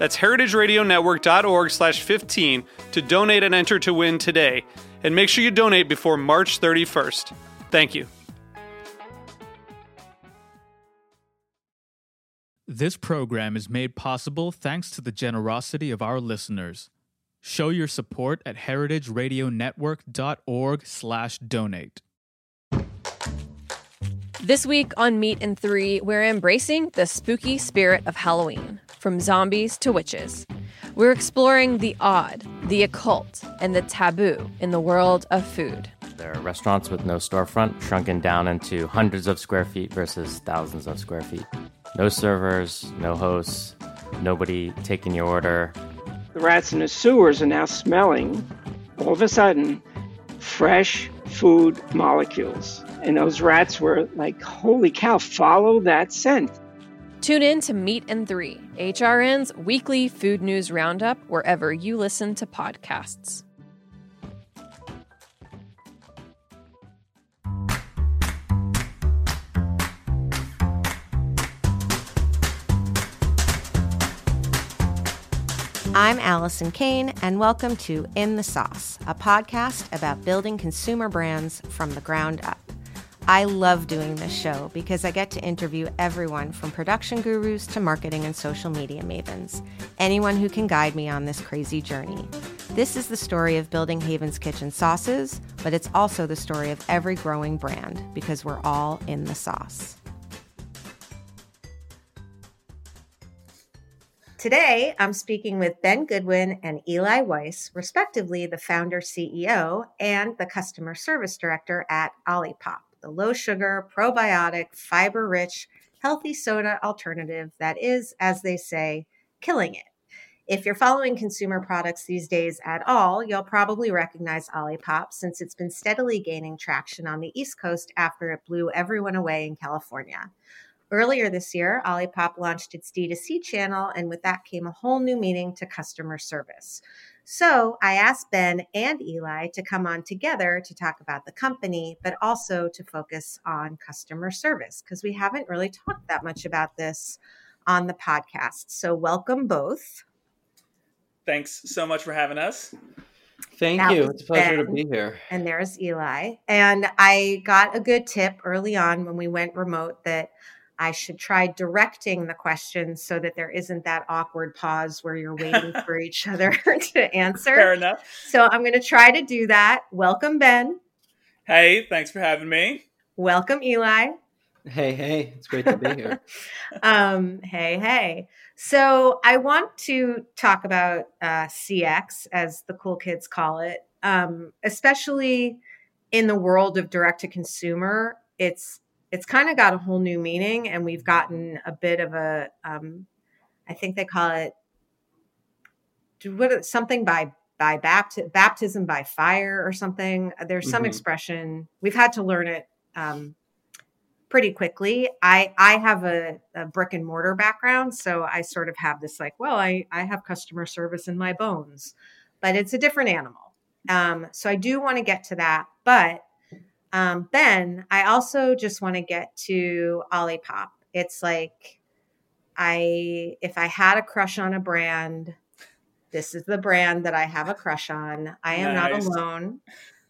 That's heritageradionetwork.org slash 15 to donate and enter to win today. And make sure you donate before March 31st. Thank you. This program is made possible thanks to the generosity of our listeners. Show your support at heritageradionetwork.org slash donate. This week on Meat and Three, we're embracing the spooky spirit of Halloween from zombies to witches. We're exploring the odd, the occult, and the taboo in the world of food. There are restaurants with no storefront, shrunken down into hundreds of square feet versus thousands of square feet. No servers, no hosts, nobody taking your order. The rats in the sewers are now smelling, all of a sudden, fresh food molecules. And those rats were like, holy cow, follow that scent. Tune in to Meat and Three, HRN's weekly food news roundup, wherever you listen to podcasts. I'm Allison Kane, and welcome to In the Sauce, a podcast about building consumer brands from the ground up. I love doing this show because I get to interview everyone from production gurus to marketing and social media mavens, anyone who can guide me on this crazy journey. This is the story of building Haven's Kitchen sauces, but it's also the story of every growing brand because we're all in the sauce. Today, I'm speaking with Ben Goodwin and Eli Weiss, respectively the founder CEO and the customer service director at Olipop, the low sugar, prebiotic, fiber rich, healthy soda alternative that is, as they say, killing it. If you're following consumer products these days at all, you'll probably recognize Olipop since it's been steadily gaining traction on the East Coast after it blew everyone away in California. Earlier this year, Olipop launched its D2C channel, and with that came a whole new meaning to customer service. So I asked Ben and Eli to come on together to talk about the company, but also to focus on customer service because we haven't really talked that much about this on the podcast. So welcome both. Thanks so much for having us. Thank That you. It's a pleasure to be here. And there's Eli. And I got a good tip early on when we went remote that I should try directing the questions so that there isn't that awkward pause where you're waiting for each other to answer. Fair enough. So I'm going to try to do that. Welcome, Ben. Hey, thanks for having me. Welcome, Eli. Hey, hey, it's great to be here. um, hey, hey. So I want to talk about uh, CX, as the cool kids call it, um, especially in the world of direct to consumer. It's it's kind of got a whole new meaning, and we've gotten a bit of a, um, I think they call it what something by by bapti- baptism by fire or something. There's some Mhm. expression we've had to learn it um, pretty quickly. I I have a, a brick and mortar background, so I sort of have this like, well, I I have customer service in my bones, but it's a different animal. Um, so I do want to get to that, but um, Ben, I also just want to get to Olipop. It's like I if I had a crush on a brand, this is the brand that I have a crush on. I am Nice. not alone.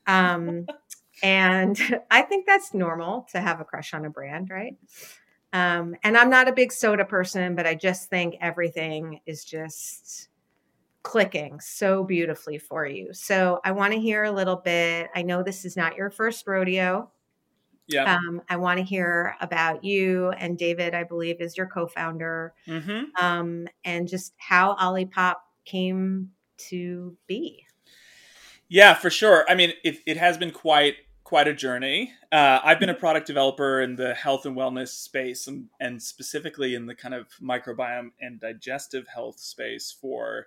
Um, and I think that's normal to have a crush on a brand, right? Um, and I'm not a big soda person, but I just think everything is just clicking so beautifully for you. So I want to hear a little bit. I know this is not your first rodeo. Yeah. Um, I want to hear about you and David, I believe, is your co-founder, hmm um, and just how Olipop came to be. Yeah, for sure. I mean, it, it has been quite quite a journey. Uh, I've been a product developer in the health and wellness space, and, and specifically in the kind of microbiome and digestive health space for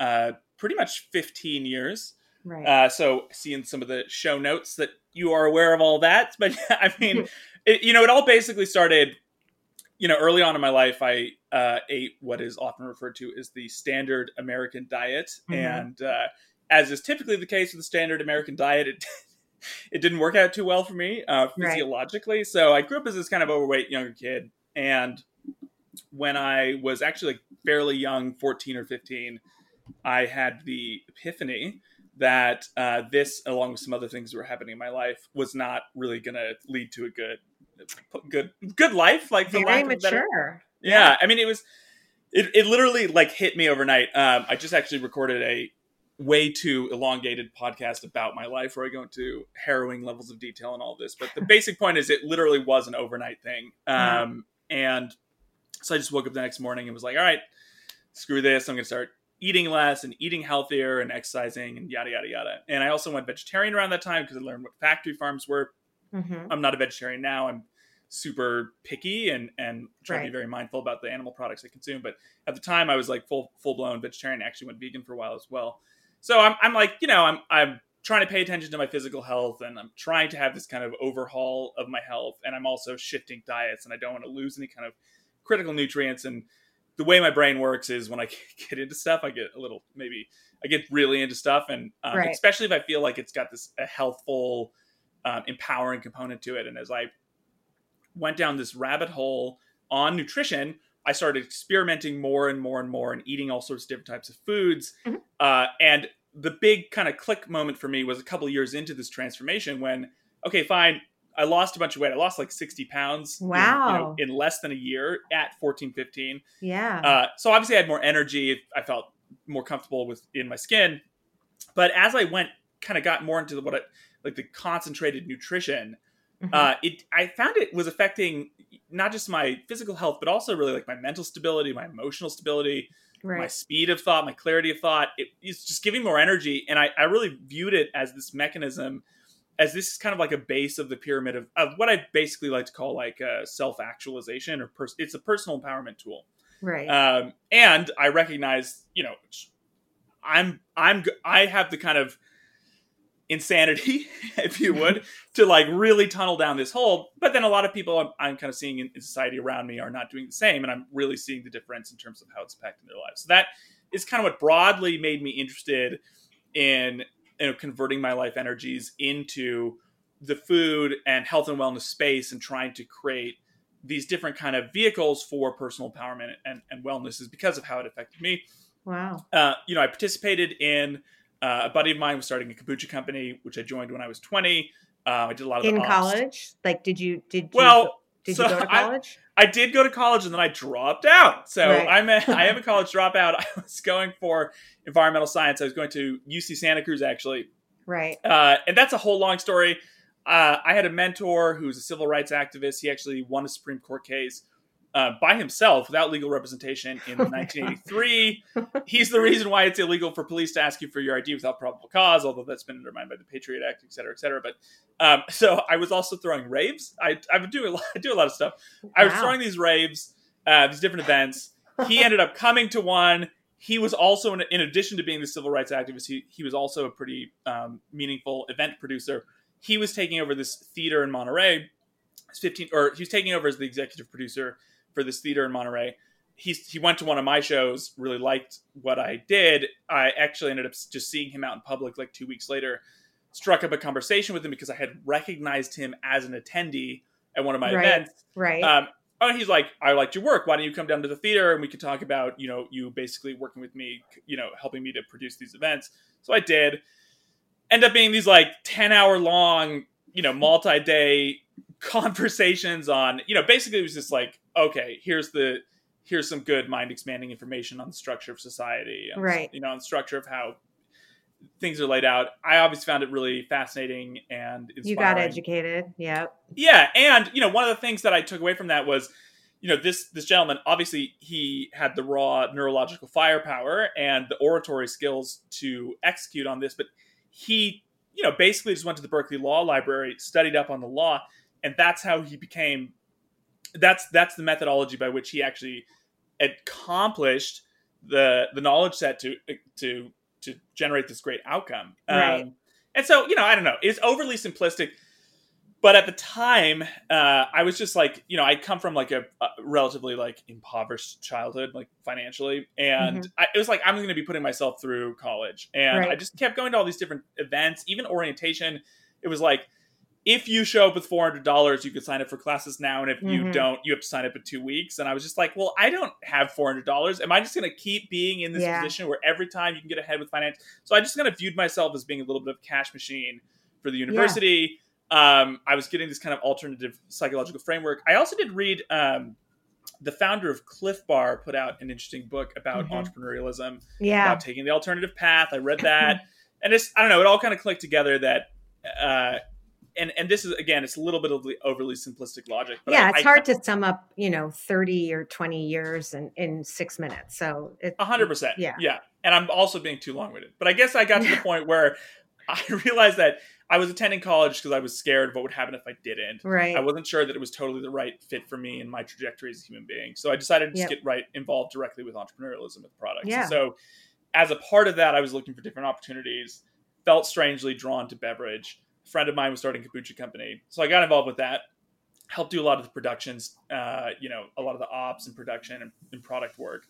uh, pretty much 15 years. Right. Uh, so, seeing some of the show notes that you are aware of all that, but I mean, it, you know, it all basically started. You know, early on in my life, I uh, ate what is often referred to as the standard American diet, Mhm. and uh, as is typically the case with the standard American diet, it it didn't work out too well for me uh, Right. physiologically. So I grew up as this kind of overweight younger kid, and when I was actually like fairly young, fourteen or fifteen, I had the epiphany that uh, this, along with some other things that were happening in my life, was not really going to lead to a good, good, good life. Like for Very lack of a mature. yeah, I mean, it was, it, it literally like hit me overnight. Um, I just actually recorded a way too elongated podcast about my life where I go into harrowing levels of detail and all this. But the basic point is it literally was an overnight thing. Um, and so I just woke up the next morning and was like, all right, screw this. I'm going to start eating less and eating healthier and exercising and yada, yada, yada. And I also went vegetarian around that time because I learned what factory farms were. Mhm. I'm not a vegetarian now. I'm super picky and and try to be very mindful about the animal products I consume. But at the time, I was like full full blown vegetarian. I actually went vegan for a while as well. So I'm I'm like you know I'm I'm trying to pay attention to my physical health and I'm trying to have this kind of overhaul of my health and I'm also shifting diets and I don't want to lose any kind of critical nutrients and the way my brain works is when I get into stuff I get a little maybe I get really into stuff and um, Right. especially if I feel like it's got this a healthful um, empowering component to it and as I went down this rabbit hole on nutrition I started experimenting more and more and more and eating all sorts of different types of foods Mhm. uh, and the big kind of click moment for me was a couple of years into this transformation when okay fine i lost a bunch of weight i lost like 60 pounds in, you know, Wow. in less than a year at 14 15 Yeah. uh, so obviously i had more energy i felt more comfortable with in my skin but as i went kind of got more into the, what I, like the concentrated nutrition Mhm. uh, it I found it was affecting not just my physical health, but also really like my mental stability, my emotional stability, my speed of thought, my clarity of thought. It, it's just giving more energy, and I, I really viewed it as this mechanism, as this is kind of like a base of the pyramid of, of what I basically like to call like uh, self actualization or pers- it's a personal empowerment tool. Right. Um, and I recognize, you know, I'm I'm I have the kind of insanity, if you would, to like really tunnel down this hole. But then a lot of people I'm, I'm kind of seeing in, in society around me are not doing the same, and I'm really seeing the difference in terms of how it's impacting their lives. So that is kind of what broadly made me interested in you know converting my life energies into the food and health and wellness space and trying to create these different kind of vehicles for personal empowerment and, and wellness is because of how it affected me wow. uh, you know, I participated in uh, a buddy of mine was starting a kombucha company, which I joined when I was 20. Uh, I did a lot of In college? Like, did you did you, Well, did so you go to college? I did go to college and then I dropped out. So Right. I'm a, I am a college dropout. I was going for environmental science. I was going to UC Santa Cruz actually, right. uh, and that's a whole long story. Uh, I had a mentor who's a civil rights activist. He actually won a Supreme Court case uh, by himself without legal representation in Oh 1983. He's the reason why it's illegal for police to ask you for your ID without probable cause, although that's been undermined by the Patriot Act, et cetera, et cetera. But um, so I was also throwing raves. I, I would do a lot, I do a lot of stuff. I was throwing these raves, uh, these different events. He ended up coming to one. He was also, in, in addition to being the civil rights activist, he, he was also a pretty um, meaningful event producer. He was taking over this theater in Monterey. 15, or he was taking over as the executive producer for this theater in Monterey. He, he went to one of my shows, really liked what I did. I actually ended up just seeing him out in public like two weeks later. Struck up a conversation with him because I had recognized him as an attendee at one of my Right. events. Right. Um, oh, he's like, I liked your work. Why don't you come down to the theater and we could talk about, you know, you basically working with me, you know, helping me to produce these events. So I did. End up being these like 10 hour long, you know, multi day conversations on, you know, basically it was just like, okay, here's the here's some good mind expanding information on the structure of society, and, Right. You know, on the structure of how things are laid out. I obviously found it really fascinating and inspiring. You got educated. Yep. Yeah, and you know, one of the things that I took away from that was, you know, this this gentleman obviously he had the raw neurological firepower and the oratory skills to execute on this, but he, you know, basically just went to the Berkeley Law Library, studied up on the law, and that's how he became. That's that's the methodology by which he actually accomplished the the knowledge set to to to generate this great outcome. Right. Um, and so, you know, I don't know. It's overly simplistic but at the time uh, i was just like you know i come from like a, a relatively like impoverished childhood like financially and I, it was like i'm going to be putting myself through college and i just kept going to all these different events even orientation it was like if you show up with $400 you could sign up for classes now and if you Mhm. don't you have to sign up in two weeks and i was just like well i don't have $400 am i just going to keep being in this Yeah. position where every time you can get ahead with finance so i just kind of viewed myself as being a little bit of a cash machine for the university um, I was getting this kind of alternative psychological framework. I also did read um, the founder of Clif Bar put out an interesting book about Mhm. entrepreneurialism, Yeah. about taking the alternative path. I read that, and it's I don't know, it all kind of clicked together that. Uh, and, and this is again, it's a little bit of the overly simplistic logic. But yeah, I- it's I- hard to sum up, you know, 30 or 20 years in, in six minutes. So it, A hundred percent. Yeah. Yeah. And I'm also being too long winded. But I guess I got to the point where I realized that I was attending college because I was scared of what would happen if I didn't. Right. I wasn't sure that it was totally the right fit for me and my trajectory as a human being. So I decided to just Yep. get right involved directly with entrepreneurialism with products. Yeah. So as a part of that, I was looking for different opportunities, felt strangely drawn to beverage. Friend of mine was starting a kombucha company. So I got involved with that, helped do a lot of the productions, uh, you know, a lot of the ops and production and, and product work.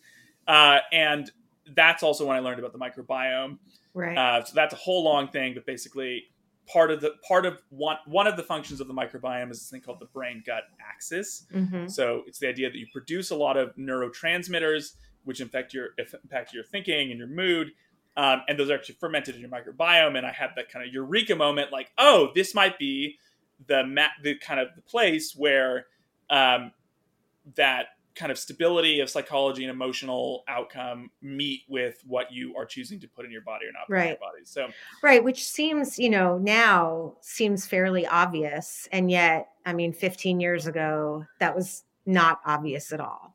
Uh, and that's also when I learned about the microbiome. right. Uh, so that's a whole long thing, but basically part of the part of one one of the functions of the microbiome is this thing called the brain gut axis. hmm So it's the idea that you produce a lot of neurotransmitters which impact your impact your thinking and your mood. Um, and those are actually fermented in your microbiome. And I had that kind of eureka moment, like, oh, this might be the ma- the kind of the place where um, that kind of stability of psychology and emotional outcome meet with what you are choosing to put in your body or not put in your Right. body. So Right, which seems, you know, now seems fairly obvious. And yet, I mean, 15 years ago, that was not obvious at all.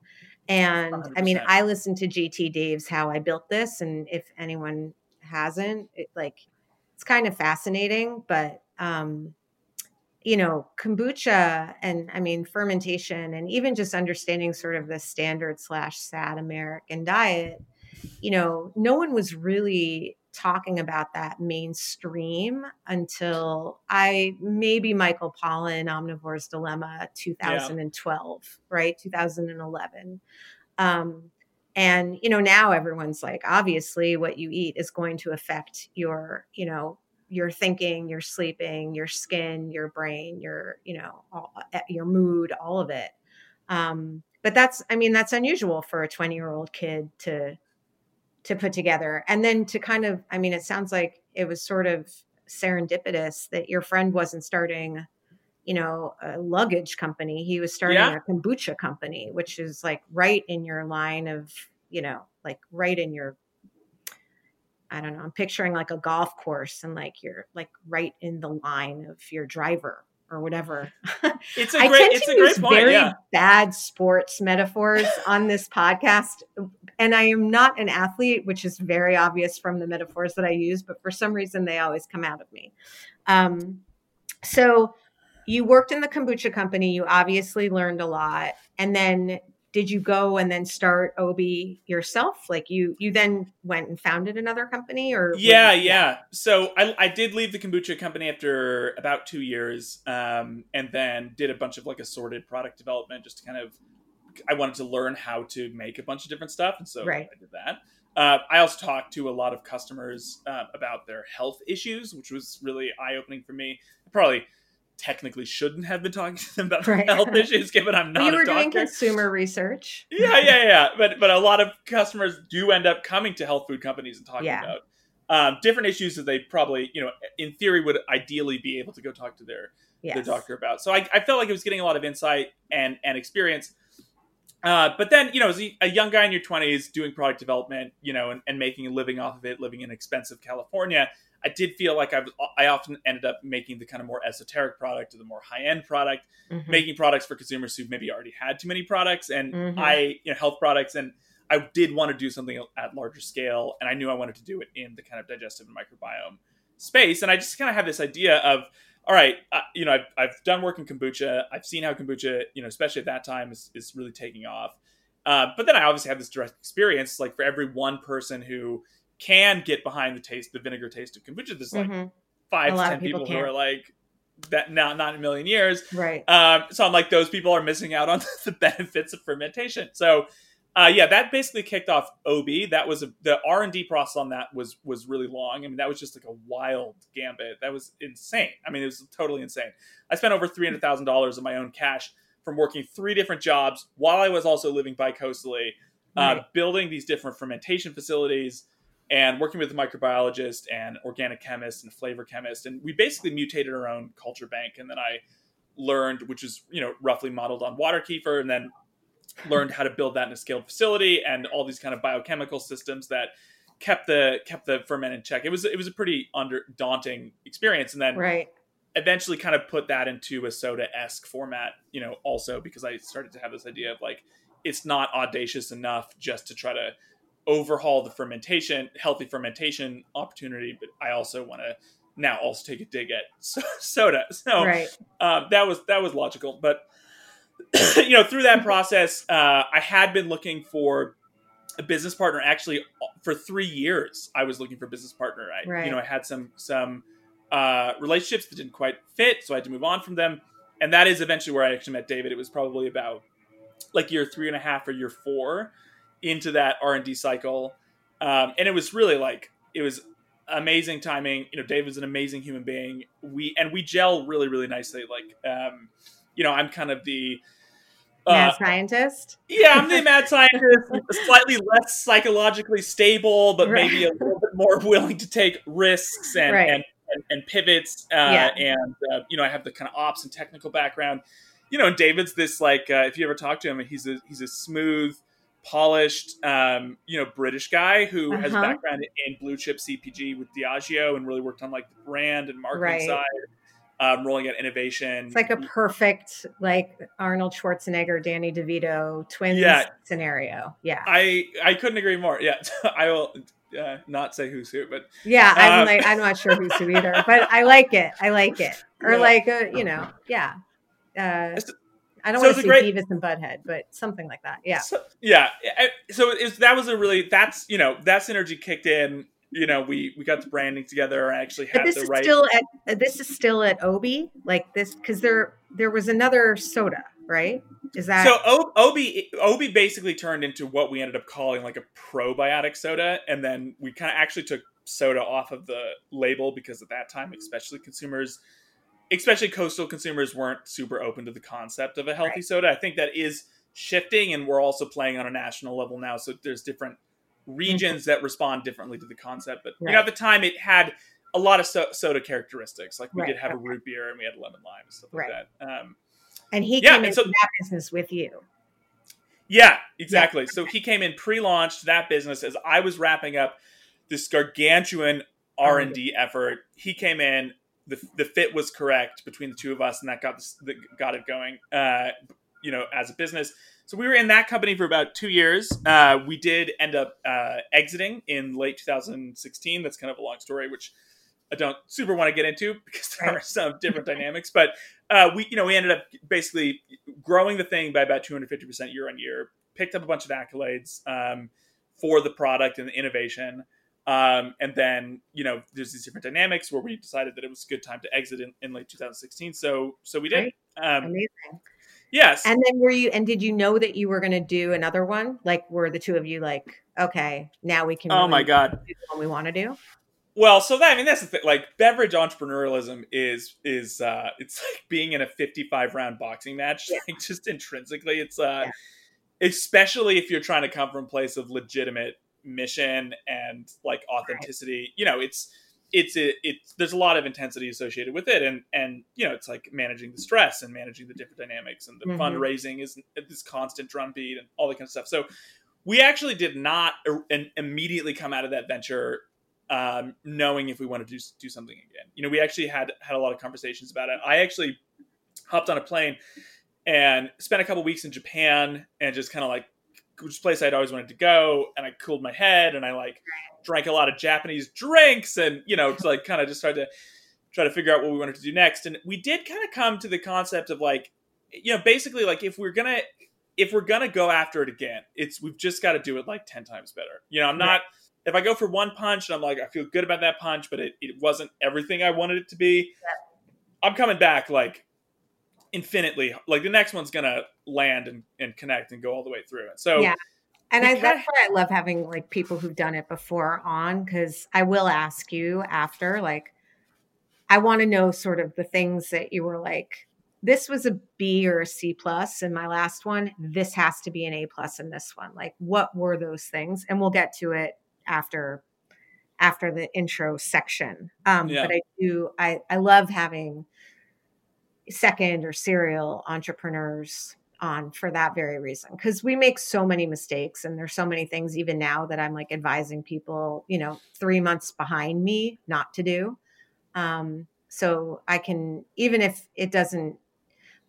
And I mean, I listened to GT Dave's How I Built This. And if anyone hasn't, it, like, it's kind of fascinating. But, um, you know, kombucha and I mean, fermentation and even just understanding sort of the standard slash sad American diet, you know, no one was really talking about that mainstream until I maybe Michael Pollan, Omnivore's Dilemma, 2012, right? 2011. Um, and you know, now everyone's like, obviously, what you eat is going to affect your, you know, your thinking, your sleeping, your skin, your brain, your, you know, all, eh, your mood, all of it. Um, but that's, I mean, that's unusual for a 20 year old kid to to put together. And then to kind of i mean it sounds like it was sort of serendipitous that your friend wasn't starting you know a luggage company. He was starting Yeah. a kombucha company which is like right in your line of you know like right in your i don't know i'm picturing like a golf course and like you're like right in the line of your driver or whatever it's a I great tend it's to a great use point. very Yeah. bad sports metaphors on this podcast, and I am not an athlete, which is very obvious from the metaphors that I use. But for some reason, they always come out of me. Um, so, you worked in the kombucha company. You obviously learned a lot, and then did you go and then start Obi yourself? Like you, you then went and founded another company, or yeah it- yeah so I, I did leave the kombucha company after about two years um, and then did a bunch of like assorted product development just to kind of i wanted to learn how to make a bunch of different stuff and so Right. i did that uh, i also talked to a lot of customers uh, about their health issues which was really eye-opening for me probably technically shouldn't have been talking to them about Right. health issues given i'm not you were a doing consumer research. yeah, yeah, yeah. But but a lot of customers do end up coming to health food companies and talking Yeah. about um, different issues that they probably, you know, in theory would ideally be able to go talk to their Yes. their doctor about. So I, I felt like I was getting a lot of insight and and experience. Uh, but then, you know, as a, a young guy in your 20s doing product development, you know, and, and making a living off of it, living in expensive California, I did feel like I was, I often ended up making the kind of more esoteric product or the more high end product, Mhm. making products for consumers who maybe already had too many products and Mhm. I, you know, health products. And I did want to do something at larger scale. And I knew I wanted to do it in the kind of digestive and microbiome space. And I just kind of had this idea of, all right, uh, you know, I've, I've done work in kombucha. I've seen how kombucha, you know, especially at that time, is, is really taking off. Uh, but then I obviously have this direct experience. Like for every one person who can get behind the taste, the vinegar taste of kombucha, there's like Mhm. five A to ten people people, who are like that now, not in a million years. Right. Um, so I'm like, those people are missing out on the benefits of fermentation. So, uh, yeah, that basically kicked off Obi. That was a, the R and D process on that was was really long. I mean, that was just like a wild gambit. That was insane. I mean, it was totally insane. I spent over three hundred thousand dollars of my own cash from working three different jobs while I was also living bi-coastally, uh, Right. building these different fermentation facilities and working with a microbiologist and organic chemist and flavor chemist. And we basically mutated our own culture bank. And then I learned, which is, you know, roughly modeled on water kefir, and then learned how to build that in a scaled facility and all these kind of biochemical systems that kept the kept the ferment in check. It was it was a pretty under daunting experience. And then Right. eventually kind of put that into a soda esque format, you know, also because I started to have this idea of like, it's not audacious enough just to try to overhaul the fermentation, healthy fermentation opportunity, but I also want to now also take a dig at so- soda. So Right. um, that was that was logical, but you know, through that process, uh, I had been looking for a business partner. Actually, for three years, I was looking for a business partner. I, Right. you know, I had some some uh, relationships that didn't quite fit, so I had to move on from them. And that is eventually where I actually met David. It was probably about like year three and a half or year four into that R and D cycle, um, and it was really like it was amazing timing. You know, David's an amazing human being. We and we gel really, really nicely. Like, um, you know, I'm kind of the uh, Mad scientist. yeah, I'm the mad scientist, slightly less psychologically stable, but Right. maybe a little bit more willing to take risks and Right. and, and, and pivots. Uh, Yeah. And uh, you know, I have the kind of ops and technical background. You know, and David's this like, uh, if you ever talk to him, he's a he's a smooth, polished, um, you know, British guy who has Uh-huh. background in blue chip CPG with Diageo and really worked on like the brand and marketing Right. side, um, rolling out innovation. It's like a perfect like Arnold Schwarzenegger, Danny DeVito twins Yeah. scenario. Yeah. I I couldn't agree more. Yeah, I will uh, not say who's who, but Yeah, I'm Um, like I'm not sure who's who either, but I like it. I like it. Or Yeah. like uh, you know, yeah. Uh, I don't so want to say great- Beavis and Butthead, but something like that. Yeah. So, yeah. So it was, that was a really that's you know that synergy kicked in. You know, we we got the branding together and actually But had this the is right. still at uh, this is still at Obi, like this because there there was another soda, right? Is that so Obi Obi basically turned into what we ended up calling like a probiotic soda, and then we kind of actually took soda off of the label because at that time, especially consumers, especially coastal consumers, weren't super open to the concept of a healthy Right. soda. I think that is shifting, and we're also playing on a national level now. So there's different regions that respond differently to the concept. But you know, at the time, it had a lot of so- soda characteristics. Like we Right, did have a root beer, and we had lemon lime and stuff Right. like that. Um, and he Yeah, came into so- that business with you. Yeah, exactly. So he came in pre-launched that business as I was wrapping up this gargantuan R and D effort. He came in. The The fit was correct between the two of us, and that got this, that got it going. Uh, you know, as a business. So we were in that company for about two years. Uh, we did end up uh, exiting in late 2016. That's kind of a long story, which I don't super want to get into because there are some different dynamics. But uh, we, you know, we ended up basically growing the thing by about 250 percent year on year. Picked up a bunch of accolades um, for the product and the innovation. Um, and then, you know, there's these different dynamics where we decided that it was a good time to exit in, in late 2016. So, so we did. Um, Amazing. yes. And then were you and did you know that you were going to do another one? Like were the two of you like, okay, now we can oh my God. one we want to do? Well, so that I mean that's the thing. Like beverage entrepreneurialism is is uh it's like being in a 55 round boxing match. Yeah. Like just intrinsically, it's uh Yeah. especially if you're trying to come from a place of legitimate mission and like authenticity. You know, it's it's a, it's there's a lot of intensity associated with it, and and you know it's like managing the stress and managing the different dynamics, and the Mhm. fundraising is this constant drumbeat and all that kind of stuff. So we actually did not immediately come out of that venture um, knowing if we wanted to do, do something again. You know, we actually had had a lot of conversations about it. I actually hopped on a plane and spent a couple weeks in Japan and just kind of like which place I'd always wanted to go, and I cooled my head and I like drank a lot of Japanese drinks and you know to like kind of just tried to try to figure out what we wanted to do next. And we did kind of come to the concept of like you know basically like if we're gonna if we're gonna go after it again, it's we've just got to do it like ten times better. You know, I'm not if I go for one punch and I'm like I feel good about that punch, but it, it wasn't everything I wanted it to be. I'm coming back like infinitely like the next one's gonna land and, and connect and go all the way through it. So Yeah. And I, kinda- that's why I love having like people who've done it before on because I will ask you after, like, I want to know sort of the things that you were like, this was a B or a C plus in my last one. This has to be an A plus in this one. Like, what were those things? And we'll get to it after after the intro section. Um, Yeah. But I do, I, I love having second or serial entrepreneurs on for that very reason. Because we make so many mistakes and there's so many things even now that i'm like advising people you know three months behind me not to do. Um so i can even if it doesn't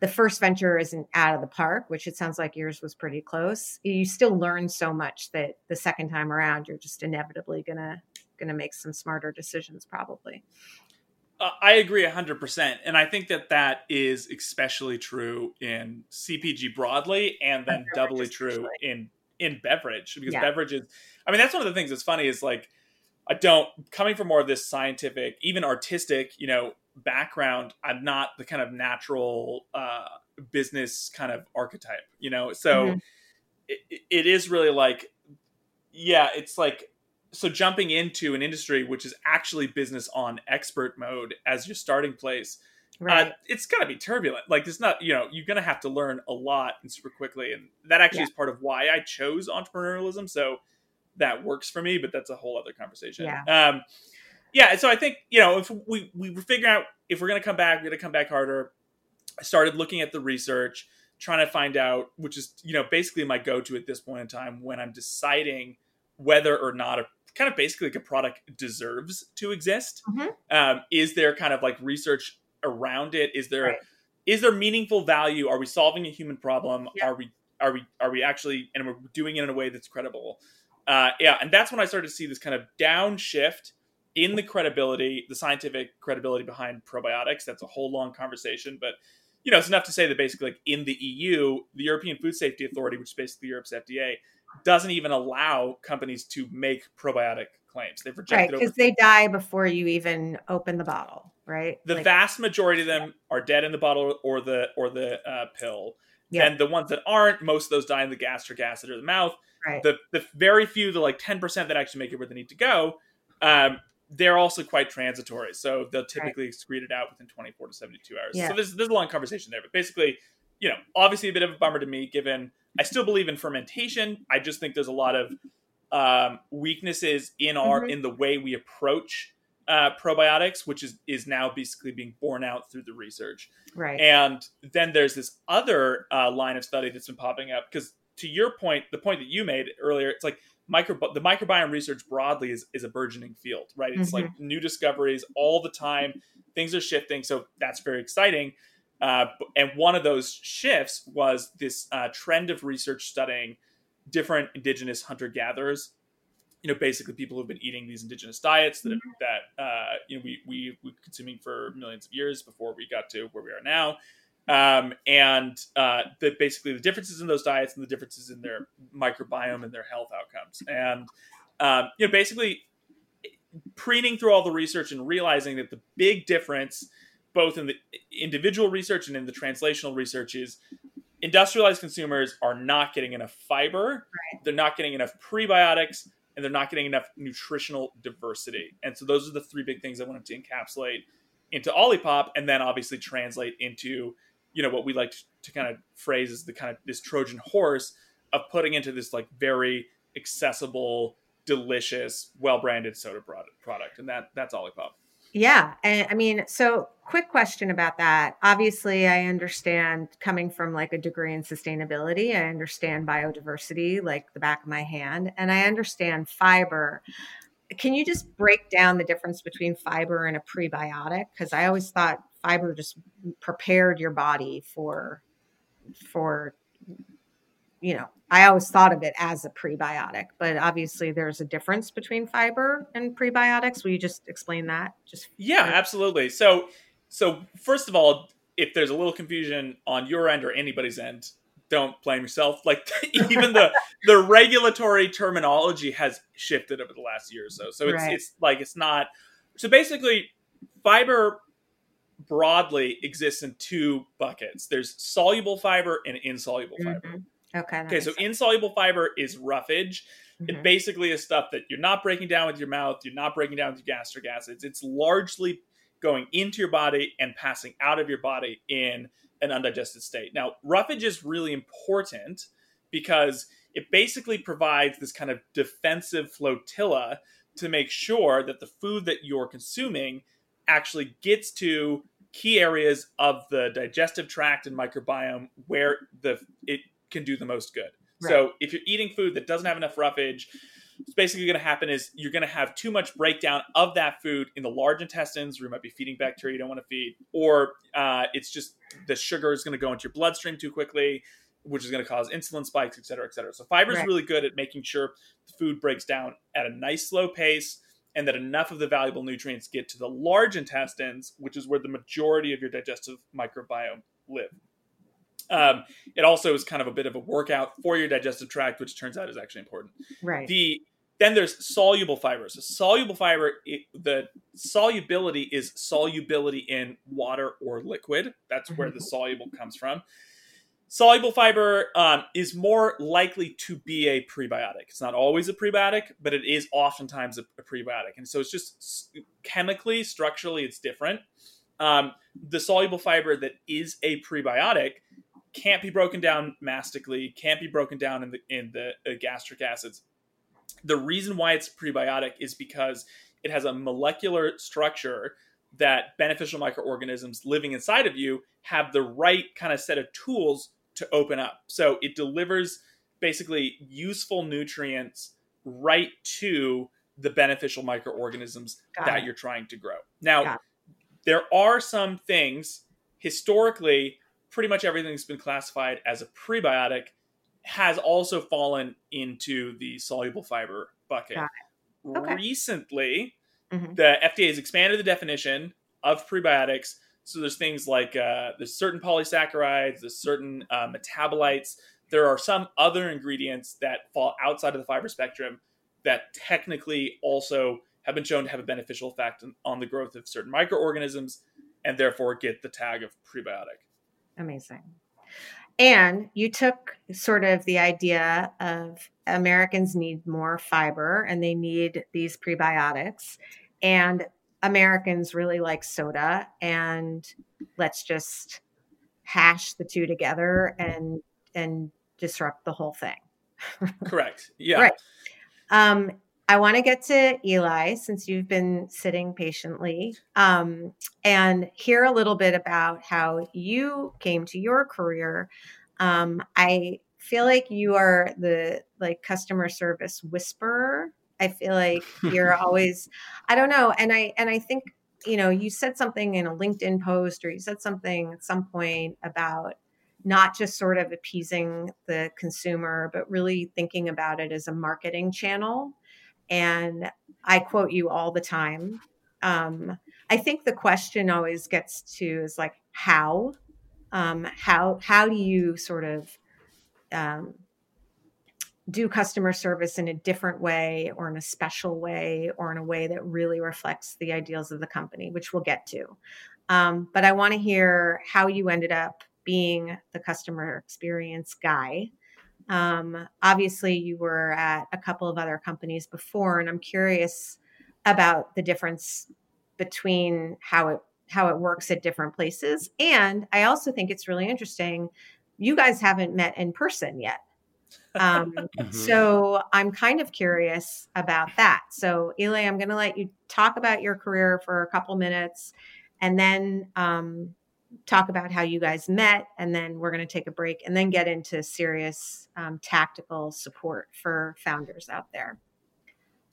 the first venture isn't out of the park which it sounds like yours was pretty close you still learn so much that the second time around you're just inevitably gonna gonna make some smarter decisions probably Uh, I agree 100%. And I think that that is especially true in CPG broadly and then doubly true in in beverage because Yeah. beverages I mean that's one of the things that's funny is like I don't coming from more of this scientific even artistic, you know, background, I'm not the kind of natural uh business kind of archetype, you know. So Mhm. it, it is really like yeah, it's like so jumping into an industry which is actually business on expert mode as your starting place right uh, it's going to be turbulent like it's not you know you're going to have to learn a lot and super quickly and that actually Yeah. is part of why i chose entrepreneurialism so that works for me but that's a whole other conversation Yeah. um yeah so i think you know if we we were figuring out if we're going to come back we're going to come back harder i started looking at the research trying to find out which is you know basically my go-to at this point in time when i'm deciding whether or not a kind of basically like a product deserves to exist Mhm. um, is there kind of like research around it is there Right. is there meaningful value are we solving a human problem Yeah. are we are we are we actually and we're doing it in a way that's credible uh, yeah and that's when i started to see this kind of downshift in the credibility the scientific credibility behind probiotics that's a whole long conversation but you know it's enough to say that basically like in the eu the european food safety authority which is basically europe's fda doesn't even allow companies to make probiotic claims. They've right rejected over because they die before you even open the bottle right? The Like, vast majority of them are dead in the bottle or the or the uh, pill. Yeah. and the ones that aren't most of those die in the gastric acid or the mouth. Right. The the very few the like 10% that actually make it where they need to go um, they're also quite transitory. So they'll typically excrete it out within 24 to 72 hours. Yeah. so there's, there's a long conversation there but basically you know obviously a bit of a bummer to me given i still believe in fermentation i just think there's a lot of um, weaknesses in our Mhm. in the way we approach uh, probiotics which is is now basically being borne out through the research right and then there's this other uh, line of study that's been popping up because to your point, the point that you made earlier, it's like micro the microbiome research broadly is, is a burgeoning field, right? It's Mhm. like new discoveries all the time. Things are shifting, so that's very exciting. Uh, and one of those shifts was this uh, trend of research studying different indigenous hunter gatherers. You know, basically people who've been eating these indigenous diets that that uh, you know we we we were consuming for millions of years before we got to where we are now um, and uh, the basically the differences in those diets and the differences in their microbiome and their health outcomes. And um, you know, basically preening through all the research and realizing that the big difference, both in the individual research and in the translational research, is industrialized consumers are not getting enough fiber, they're not getting enough prebiotics, and they're not getting enough nutritional diversity. And so those are the three big things I wanted to encapsulate into Olipop, and then obviously translate into you know what we like to, to kind of phrase as the kind of this Trojan horse of putting into this like very accessible delicious, well branded soda product, product, and that that's Olipop. Yeah. And I mean, so quick question about that. Obviously, I understand coming from like a degree in sustainability, I understand biodiversity like the back of my hand, and I understand fiber. Can you just break down the difference between fiber and a prebiotic? Because I always thought fiber just prepared your body for for you know i always thought of it as a prebiotic but obviously there's a difference between fiber and prebiotics. Will you just explain that just yeah absolutely. So so first of all if there's a little confusion on your end or anybody's end don't blame yourself. Like even the the regulatory terminology has shifted over the last year or so. So it's right. it's like it's not so basically fiber broadly exists in two buckets. There's soluble fiber and insoluble mm-hmm. fiber Okay. Okay. So sense. insoluble fiber is roughage. Mm-hmm. It basically is stuff that you're not breaking down with your mouth. You're not breaking down with your gastric acids. It's largely going into your body and passing out of your body in an undigested state. Now, roughage is really important because it basically provides this kind of defensive flotilla to make sure that the food that you're consuming actually gets to key areas of the digestive tract and microbiome where the it can do the most good. Right. So if you're eating food that doesn't have enough roughage, what's basically going to happen is you're going to have too much breakdown of that food in the large intestines, where you might be feeding bacteria you don't want to feed, or uh, it's just the sugar is going to go into your bloodstream too quickly, which is going to cause insulin spikes, et cetera, et cetera. So fiber is right. really good at making sure the food breaks down at a nice slow pace and that enough of the valuable nutrients get to the large intestines, which is where the majority of your digestive microbiome live. Um, it also is kind of a bit of a workout for your digestive tract, which turns out is actually important. Right. The then there's soluble fibers. So soluble fiber, it, the solubility is solubility in water or liquid. That's where the mm-hmm. soluble comes from. Soluble fiber um, is more likely to be a prebiotic. It's not always a prebiotic, but it is oftentimes a, a prebiotic. And so it's just chemically, structurally, it's different. Um, the soluble fiber that is a prebiotic can't be broken down mastically, can't be broken down in the in the uh, gastric acids. The reason why it's prebiotic is because it has a molecular structure that beneficial microorganisms living inside of you have the right kind of set of tools to open up. So it delivers basically useful nutrients right to the beneficial microorganisms Got that it. you're trying to grow. Now, there are some things historically pretty much everything that's been classified as a prebiotic has also fallen into the soluble fiber bucket. Okay. Recently, mm-hmm. the FDA has expanded the definition of prebiotics. So there's things like uh, there's certain polysaccharides, there's certain uh, metabolites. There are some other ingredients that fall outside of the fiber spectrum that technically also have been shown to have a beneficial effect on the growth of certain microorganisms and therefore get the tag of prebiotic. Amazing. And you took sort of the idea of Americans need more fiber and they need these prebiotics. And Americans really like soda. And let's just hash the two together and and disrupt the whole thing. Correct. Yeah. Right. Um, I want to get to Eli since you've been sitting patiently um, and hear a little bit about how you came to your career. Um, I feel like you are the like customer service whisperer. I feel like you're always, I don't know, and I and I think you know you said something in a LinkedIn post or you said something at some point about not just sort of appeasing the consumer, but really thinking about it as a marketing channel and I quote you all the time. Um, I think the question always gets to is like how, um, how how do you sort of um, do customer service in a different way or in a special way or in a way that really reflects the ideals of the company, which we'll get to. Um, but I want to hear how you ended up being the customer experience guy um, obviously, you were at a couple of other companies before, and I'm curious about the difference between how it how it works at different places. And I also think it's really interesting. You guys haven't met in person yet. Um, Mhm. So I'm kind of curious about that. So Eli, I'm going to let you talk about your career for a couple minutes, and then um, talk about how you guys met, and then we're going to take a break, and then get into serious um, tactical support for founders out there.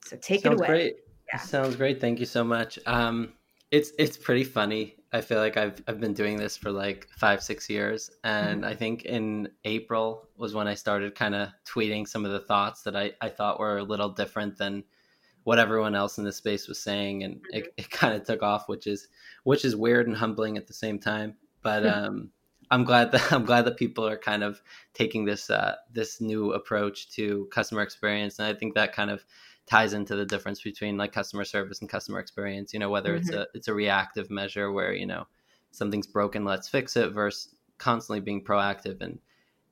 So take Sounds it away. great. Yeah. Sounds great. Thank you so much. Um, it's it's pretty funny. I feel like I've I've been doing this for like five six years, and Mm-hmm. I think in April was when I started kind of tweeting some of the thoughts that I I thought were a little different than what everyone else in the space was saying, and it, Mm-hmm. it kind of took off, which is which is weird and humbling at the same time. But um, I'm glad that I'm glad that people are kind of taking this uh, this new approach to customer experience, and I think that kind of ties into the difference between like customer service and customer experience. You know, whether it's a it's a reactive measure where you know something's broken, let's fix it, versus constantly being proactive and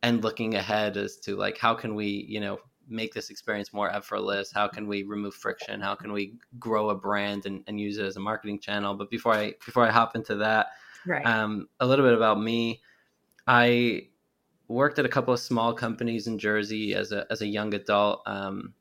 and looking ahead as to like how can we you know make this experience more effortless how can we remove friction how can we grow a brand and, and use it as a marketing channel but before i before i hop into that Right. um, a little bit about me. I worked at a couple of small companies in Jersey as a as a young adult. Um,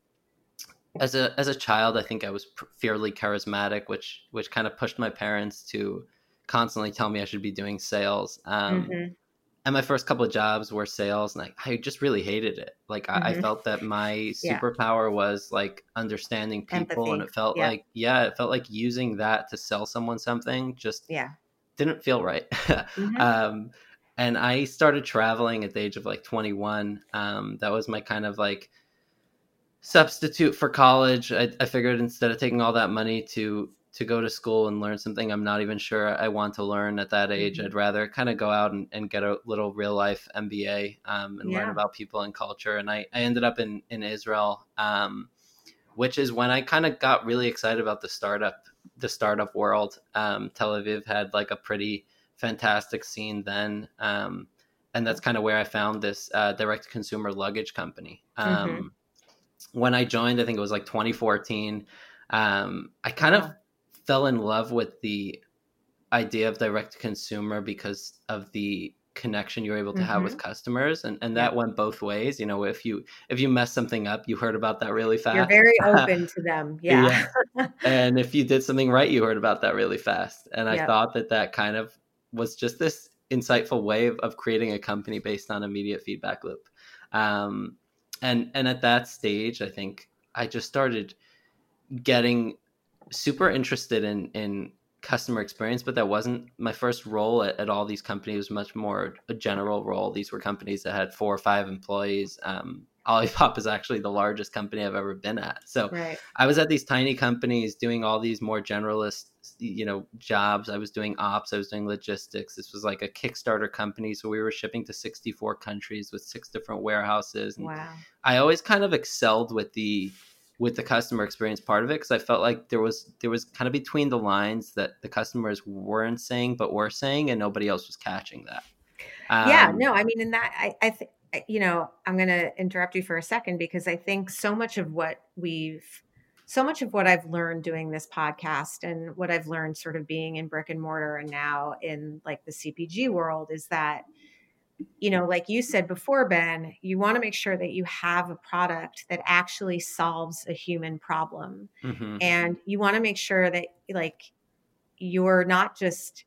as a as a child, I think I was pr- fairly charismatic, which which kind of pushed my parents to constantly tell me I should be doing sales. Um, Mhm. And my first couple of jobs were sales, and I, I just really hated it. Like I, I Mhm. felt that my Yeah. superpower was like understanding people, and it felt Yeah. like yeah, it felt like using that to sell someone something just Yeah. didn't feel right. Mhm. um, and I started traveling at the age of like 21. Um, that was my kind of like substitute for college. I, I figured instead of taking all that money to to go to school and learn something I'm not even sure I want to learn at that age, Mhm. I'd rather kind of go out and, and get a little real life MBA um, and learn about people and culture. And I, I ended up in in Israel. Um, which is when I kind of got really excited about the startup, the startup world. Um, Tel Aviv had like a pretty fantastic scene then, um, and that's kind of where I found this uh, direct to consumer luggage company. Um, Mhm. When I joined, I think it was like 2014. Um, I kind of Wow. Fell in love with the idea of direct to consumer because of the connection you're able to have with customers and, and that went both ways you know if you if you mess something up you heard about that really fast. You're very open to them. Yeah. and if you did something right you heard about that really fast. And i thought that that kind of was just this insightful way of, of creating a company based on immediate feedback loop. Um, and and at that stage i think i just started getting super interested in in customer experience but that wasn't my first role at, at all these companies was much more a general role these were companies that had four or five employees um, olipop is actually the largest company i've ever been at so right. I was at these tiny companies doing all these more generalist, you know, jobs. I was doing ops, I was doing logistics. This was like a Kickstarter company, so we were shipping to 64 countries with six different warehouses. And Wow. I always kind of excelled with the with the customer experience part of it because I felt like there was there was kind of between the lines that the customers weren't saying but were saying, and nobody else was catching that. yeah Um, no i mean in that i i think you know i'm going to interrupt you for a second because i think so much of what we've so much of what i've learned doing this podcast and what i've learned sort of being in brick and mortar and now in like the cpg world is that you know like you said before ben you want to make sure that you have a product that actually solves a human problem mhm. and you want to make sure that like you're not just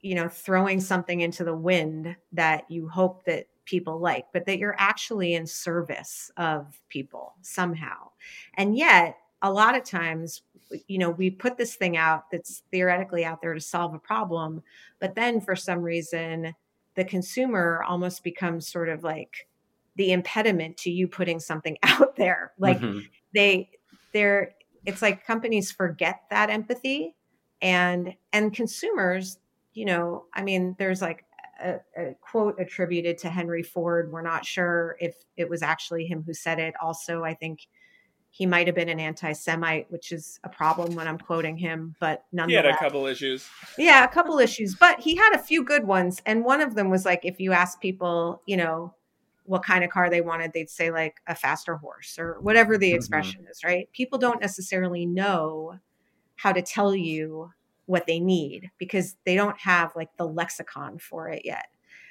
you know throwing something into the wind that you hope that people like but that you're actually in service of people somehow and yet a lot of times you know we put this thing out that's theoretically out there to solve a problem but then for some reason the consumer almost becomes sort of like the impediment to you putting something out there like Mhm. they they're it's like companies forget that empathy and and consumers you know i mean there's like a, a quote attributed to henry ford we're not sure if it was actually him who said it also i think he might have been an anti-semite which is a problem when i'm quoting him but nonetheless, He had a couple issues. yeah, a couple issues, but he had a few good ones. And one of them was like, if you ask people, you know, what kind of car they wanted, they'd say like a faster horse or whatever the Mhm. expression is, right? People don't necessarily know how to tell you what they need because they don't have like the lexicon for it yet.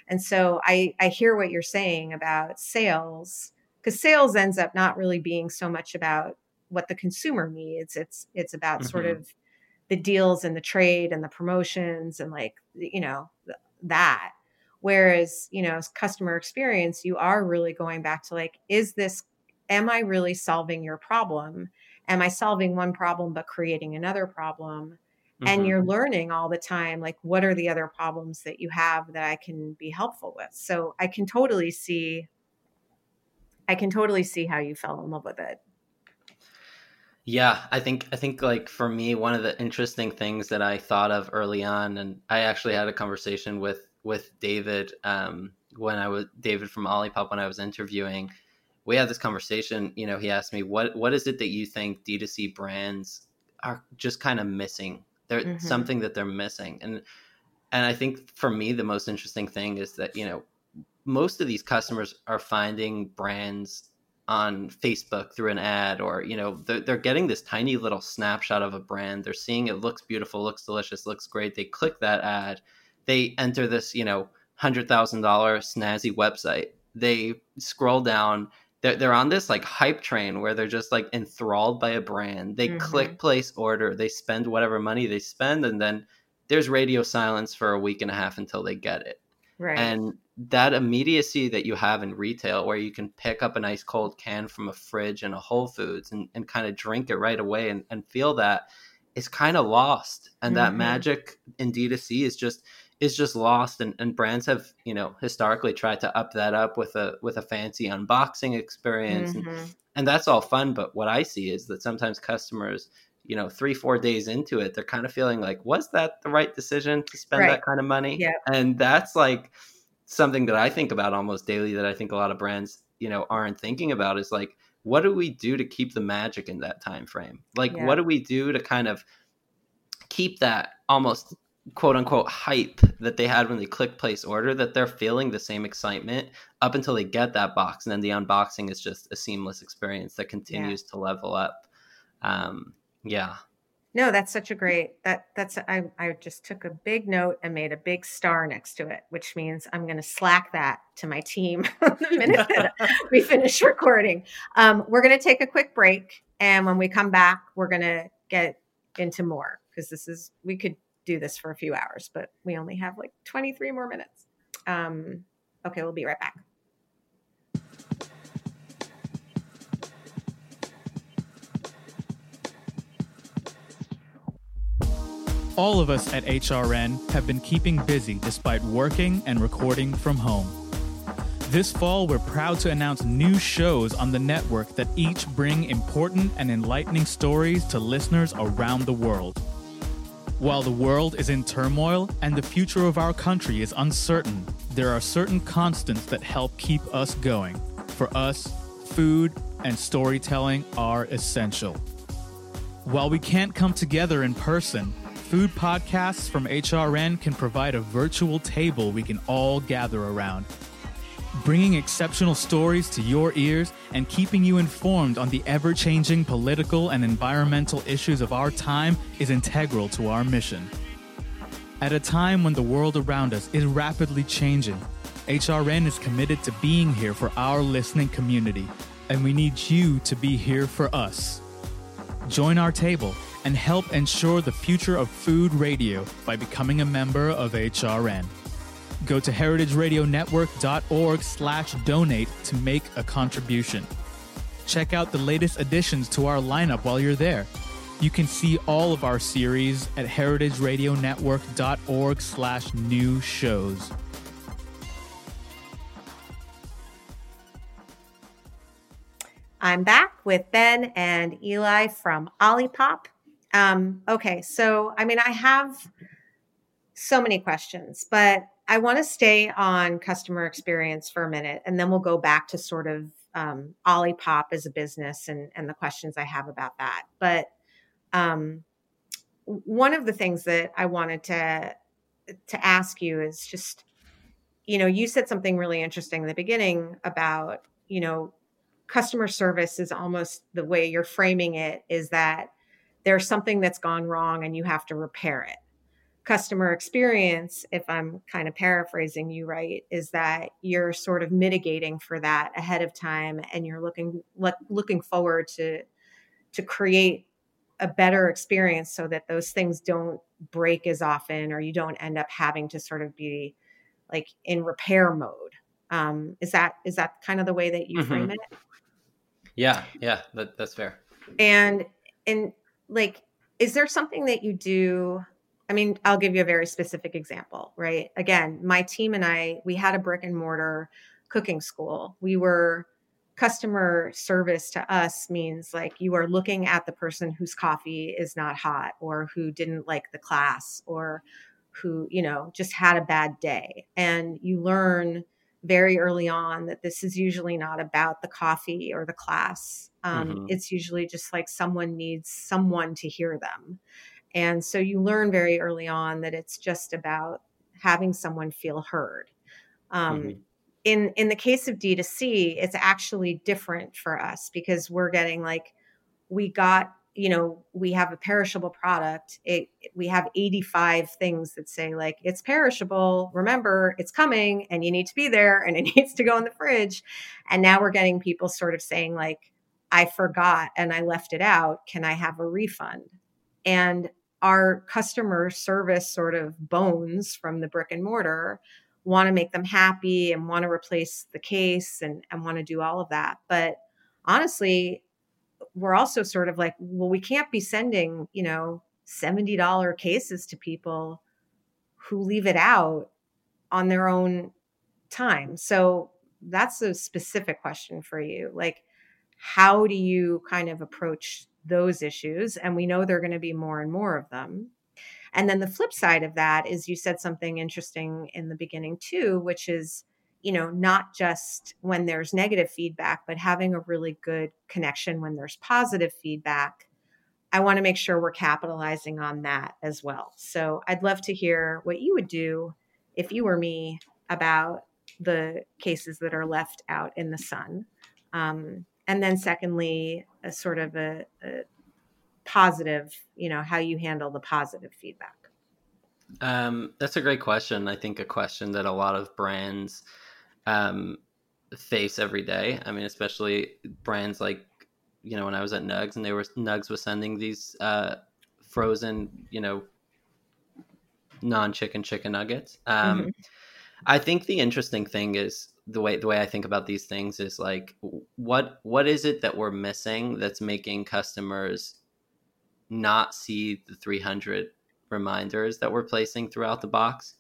And so I, I hear what you're saying about sales because sales ends up not really being so much about what the consumer needs. It's it's about mm-hmm. sort of the deals and the trade and the promotions and like you know that. Whereas you know customer experience, you are really going back to like, is this? Am I really solving your problem? Am I solving one problem but creating another problem? Mm-hmm. And you're learning all the time, like, what are the other problems that you have that I can be helpful with? So I can totally see, I can totally see how you fell in love with it. Yeah, I think I think like for me, one of the interesting things that I thought of early on, and I actually had a conversation with with David um, when I was David from Olipop when I was interviewing. We had this conversation. You know, he asked me what what is it that you think D2C brands are just kind of missing they're mm-hmm. something that they're missing. And and I think for me the most interesting thing is that, you know, most of these customers are finding brands on Facebook through an ad or, you know, they're, they're getting this tiny little snapshot of a brand. They're seeing it looks beautiful, looks delicious, looks great. They click that ad. They enter this, you know, $100,000 snazzy website. They scroll down they're, they're on this like hype train where they're just like enthralled by a brand they mm-hmm. click place order they spend whatever money they spend and then there's radio silence for a week and a half until they get it right and that immediacy that you have in retail where you can pick up a nice cold can from a fridge in a whole foods and, and kind of drink it right away and, and feel that is kind of lost and mm-hmm. that magic in d2c is just is just lost and, and brands have you know historically tried to up that up with a with a fancy unboxing experience mm-hmm. and, and that's all fun but what i see is that sometimes customers you know three four days into it they're kind of feeling like was that the right decision to spend right. that kind of money yeah and that's like something that i think about almost daily that i think a lot of brands you know aren't thinking about is like what do we do to keep the magic in that time frame like yeah. what do we do to kind of keep that almost quote unquote hype that they had when they click place order that they're feeling the same excitement up until they get that box and then the unboxing is just a seamless experience that continues yeah. to level up um yeah no that's such a great that that's I, I just took a big note and made a big star next to it which means i'm going to slack that to my team the minute that we finish recording um, we're going to take a quick break and when we come back we're going to get into more because this is we could do this for a few hours, but we only have like 23 more minutes. Um, okay, we'll be right back. All of us at HRN have been keeping busy despite working and recording from home. This fall, we're proud to announce new shows on the network that each bring important and enlightening stories to listeners around the world. While the world is in turmoil and the future of our country is uncertain, there are certain constants that help keep us going. For us, food and storytelling are essential. While we can't come together in person, food podcasts from HRN can provide a virtual table we can all gather around bringing exceptional stories to your ears and keeping you informed on the ever changing political and environmental issues of our time is integral to our mission. At a time when the world around us is rapidly changing, HRN is committed to being here for our listening community, and we need you to be here for us. Join our table and help ensure the future of food radio by becoming a member of HRN. Go to heritageradionetwork.org slash donate to make a contribution. Check out the latest additions to our lineup while you're there. You can see all of our series at heritageradionetwork.org slash new shows. I'm back with Ben and Eli from Olipop. Um, okay, so I mean, I have so many questions, but I want to stay on customer experience for a minute, and then we'll go back to sort of um, Olipop as a business and, and the questions I have about that. But um, one of the things that I wanted to to ask you is just, you know, you said something really interesting in the beginning about, you know, customer service is almost the way you're framing it is that there's something that's gone wrong and you have to repair it customer experience, if I'm kind of paraphrasing you right, is that you're sort of mitigating for that ahead of time and you're looking look, looking forward to to create a better experience so that those things don't break as often or you don't end up having to sort of be like in repair mode. Um, is that is that kind of the way that you mm-hmm. frame it? Yeah, yeah, that, that's fair. And and like, is there something that you do? I mean, I'll give you a very specific example, right? Again, my team and I, we had a brick and mortar cooking school. We were customer service to us means like you are looking at the person whose coffee is not hot or who didn't like the class or who, you know, just had a bad day. And you learn very early on that this is usually not about the coffee or the class. Um, mm-hmm. It's usually just like someone needs someone to hear them. And so you learn very early on that it's just about having someone feel heard. Um, mm-hmm. In in the case of D2C, it's actually different for us because we're getting like we got you know we have a perishable product it, we have 85 things that say like it's perishable remember it's coming and you need to be there and it needs to go in the fridge. And now we're getting people sort of saying like i forgot and i left it out can i have a refund? And our customer service sort of bones from the brick and mortar want to make them happy and want to replace the case and, and want to do all of that. But honestly we're also sort of like, well, we can't be sending, you know, $70 cases to people who leave it out on their own time. So that's a specific question for you. Like, how do you kind of approach those issues? And we know there are going to be more and more of them. And then the flip side of that is you said something interesting in the beginning too, which is you know, not just when there's negative feedback, but having a really good connection when there's positive feedback. I want to make sure we're capitalizing on that as well. So I'd love to hear what you would do if you were me about the cases that are left out in the sun. Um, and then, secondly, a sort of a, a positive, you know, how you handle the positive feedback. Um, that's a great question. I think a question that a lot of brands um, face every day. I mean, especially brands like you know when I was at Nuggs and they were Nuggs was sending these uh, frozen you know non chicken chicken nuggets. Um, mm-hmm. I think the interesting thing is the way the way I think about these things is like what what is it that we're missing that's making customers not see the 300 reminders that we're placing throughout the box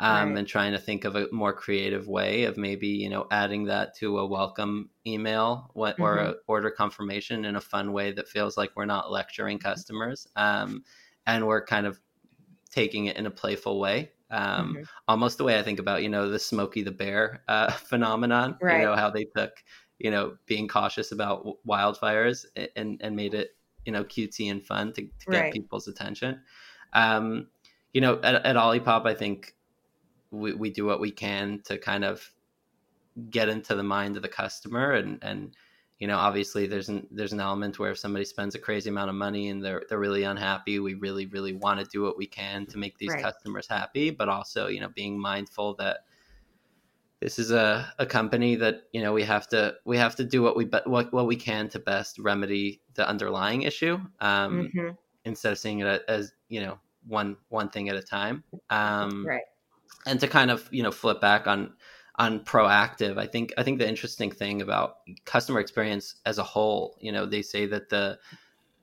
um, right. and trying to think of a more creative way of maybe you know adding that to a welcome email what, mm-hmm. or a order confirmation in a fun way that feels like we're not lecturing customers um, and we're kind of taking it in a playful way um, mm-hmm. almost the way i think about you know the smokey the bear uh, phenomenon right. you know how they took you know being cautious about wildfires and and made it you know cutesy and fun to, to get right. people's attention um, you know at, at olipop i think we, we do what we can to kind of get into the mind of the customer and and you know obviously there's an there's an element where if somebody spends a crazy amount of money and they're they're really unhappy we really really want to do what we can to make these right. customers happy but also you know being mindful that this is a, a company that you know we have to we have to do what we but what, what we can to best remedy the underlying issue um, mm-hmm. instead of seeing it as you know one one thing at a time um, right and to kind of you know flip back on on proactive i think i think the interesting thing about customer experience as a whole you know they say that the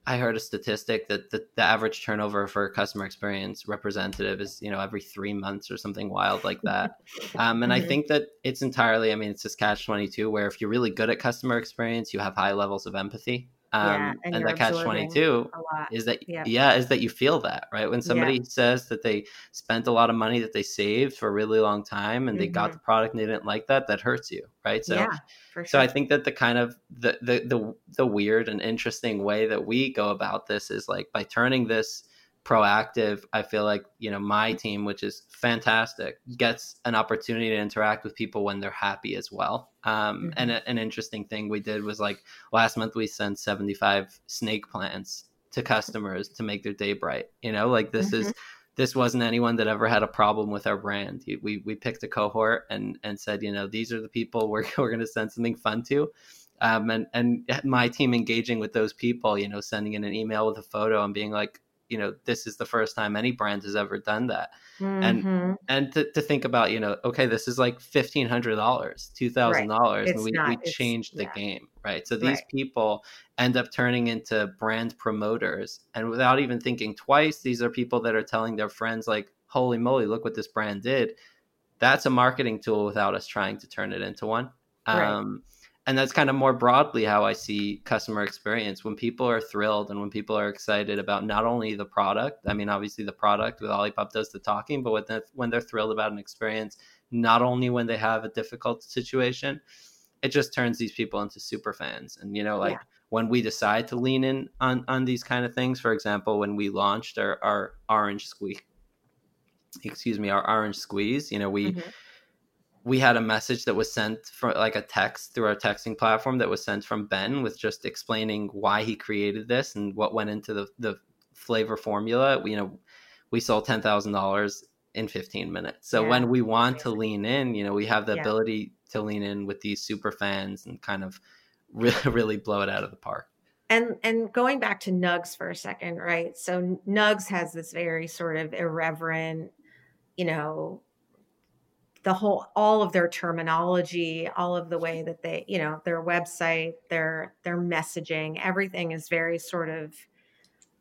i heard a statistic that the, the average turnover for a customer experience representative is you know every three months or something wild like that um, and i mm-hmm. think that it's entirely i mean it's just catch 22 where if you're really good at customer experience you have high levels of empathy um, yeah, and, and the catch 22 is that yeah is that you feel that right when somebody yeah. says that they spent a lot of money that they saved for a really long time and mm-hmm. they got mm-hmm. the product and they didn't like that that hurts you right so yeah, sure. so i think that the kind of the, the the the weird and interesting way that we go about this is like by turning this proactive i feel like you know my team which is fantastic gets an opportunity to interact with people when they're happy as well um, mm-hmm. and a, an interesting thing we did was like last month we sent 75 snake plants to customers to make their day bright you know like this mm-hmm. is this wasn't anyone that ever had a problem with our brand. We we picked a cohort and and said, you know, these are the people we're we're going to send something fun to. Um, and and my team engaging with those people, you know, sending in an email with a photo and being like, you know, this is the first time any brand has ever done that. Mm-hmm. And and to, to think about, you know, okay, this is like fifteen hundred dollars, two thousand right. dollars, and we, not, we changed the yeah. game, right? So these right. people end up turning into brand promoters, and without even thinking twice, these are people that are telling their friends like, "Holy moly, look what this brand did." That's a marketing tool without us trying to turn it into one. Right. Um, and that's kind of more broadly how I see customer experience. When people are thrilled and when people are excited about not only the product, I mean, obviously the product with Olipop does the talking, but when they're, when they're thrilled about an experience, not only when they have a difficult situation, it just turns these people into super fans. And you know, like yeah. when we decide to lean in on on these kind of things, for example, when we launched our our orange squeak, excuse me, our orange squeeze, you know, we. Mm-hmm we had a message that was sent from like a text through our texting platform that was sent from Ben with just explaining why he created this and what went into the, the flavor formula. We, you know, we sold ten thousand dollars in 15 minutes. So yeah. when we want to lean in, you know, we have the yeah. ability to lean in with these super fans and kind of really, really blow it out of the park. And and going back to Nuggs for a second, right? So Nuggs has this very sort of irreverent, you know, the whole all of their terminology all of the way that they you know their website their their messaging everything is very sort of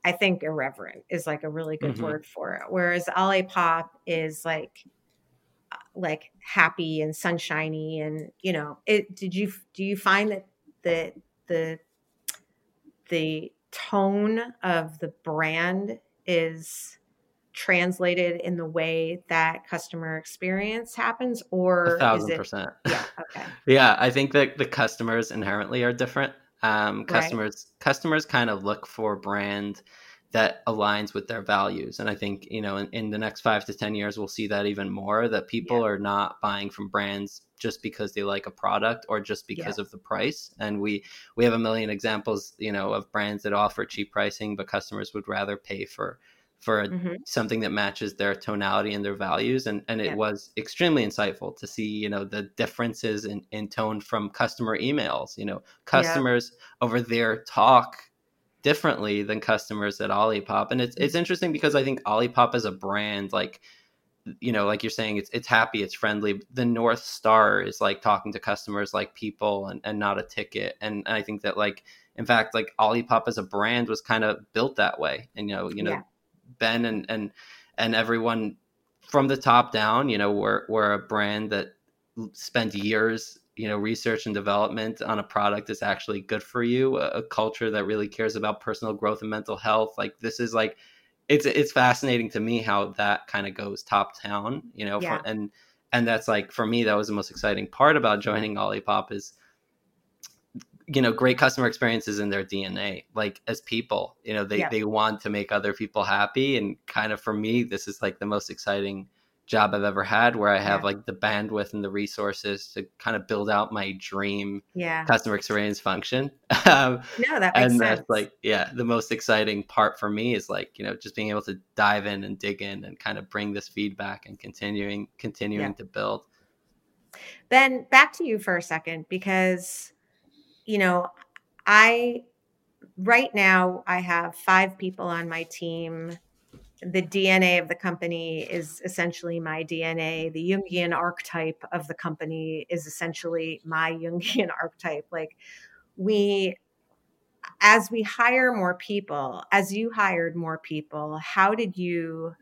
i think irreverent is like a really good mm-hmm. word for it whereas olipop is like like happy and sunshiny and you know it did you do you find that the the the tone of the brand is translated in the way that customer experience happens or a thousand it, percent yeah okay yeah i think that the customers inherently are different um, customers right. customers kind of look for brand that aligns with their values and i think you know in, in, the next five to ten years we'll see that even more that people yeah. are not buying from brands just because they like a product or just because yeah. of the price and we we have a million examples you know of brands that offer cheap pricing but customers would rather pay for for mm-hmm. something that matches their tonality and their values and and it yeah. was extremely insightful to see you know the differences in, in tone from customer emails you know customers yeah. over there talk differently than customers at olipop and it's it's mm-hmm. interesting because i think olipop as a brand like you know like you're saying it's it's happy it's friendly the north star is like talking to customers like people and, and not a ticket and, and i think that like in fact like olipop as a brand was kind of built that way and you know you know yeah Ben and and and everyone from the top down, you know, we're we're a brand that spent years, you know, research and development on a product that's actually good for you, a, a culture that really cares about personal growth and mental health. Like this is like it's it's fascinating to me how that kind of goes top down, you know, yeah. for, and and that's like for me that was the most exciting part about joining Olipop is you know great customer experiences in their dna like as people you know they yeah. they want to make other people happy and kind of for me this is like the most exciting job i've ever had where i have yeah. like the bandwidth and the resources to kind of build out my dream yeah. customer experience function um, no that makes and sense. that's like yeah the most exciting part for me is like you know just being able to dive in and dig in and kind of bring this feedback and continuing continuing yeah. to build ben back to you for a second because you know, I right now I have five people on my team. The DNA of the company is essentially my DNA. The Jungian archetype of the company is essentially my Jungian archetype. Like we as we hire more people, as you hired more people, how did you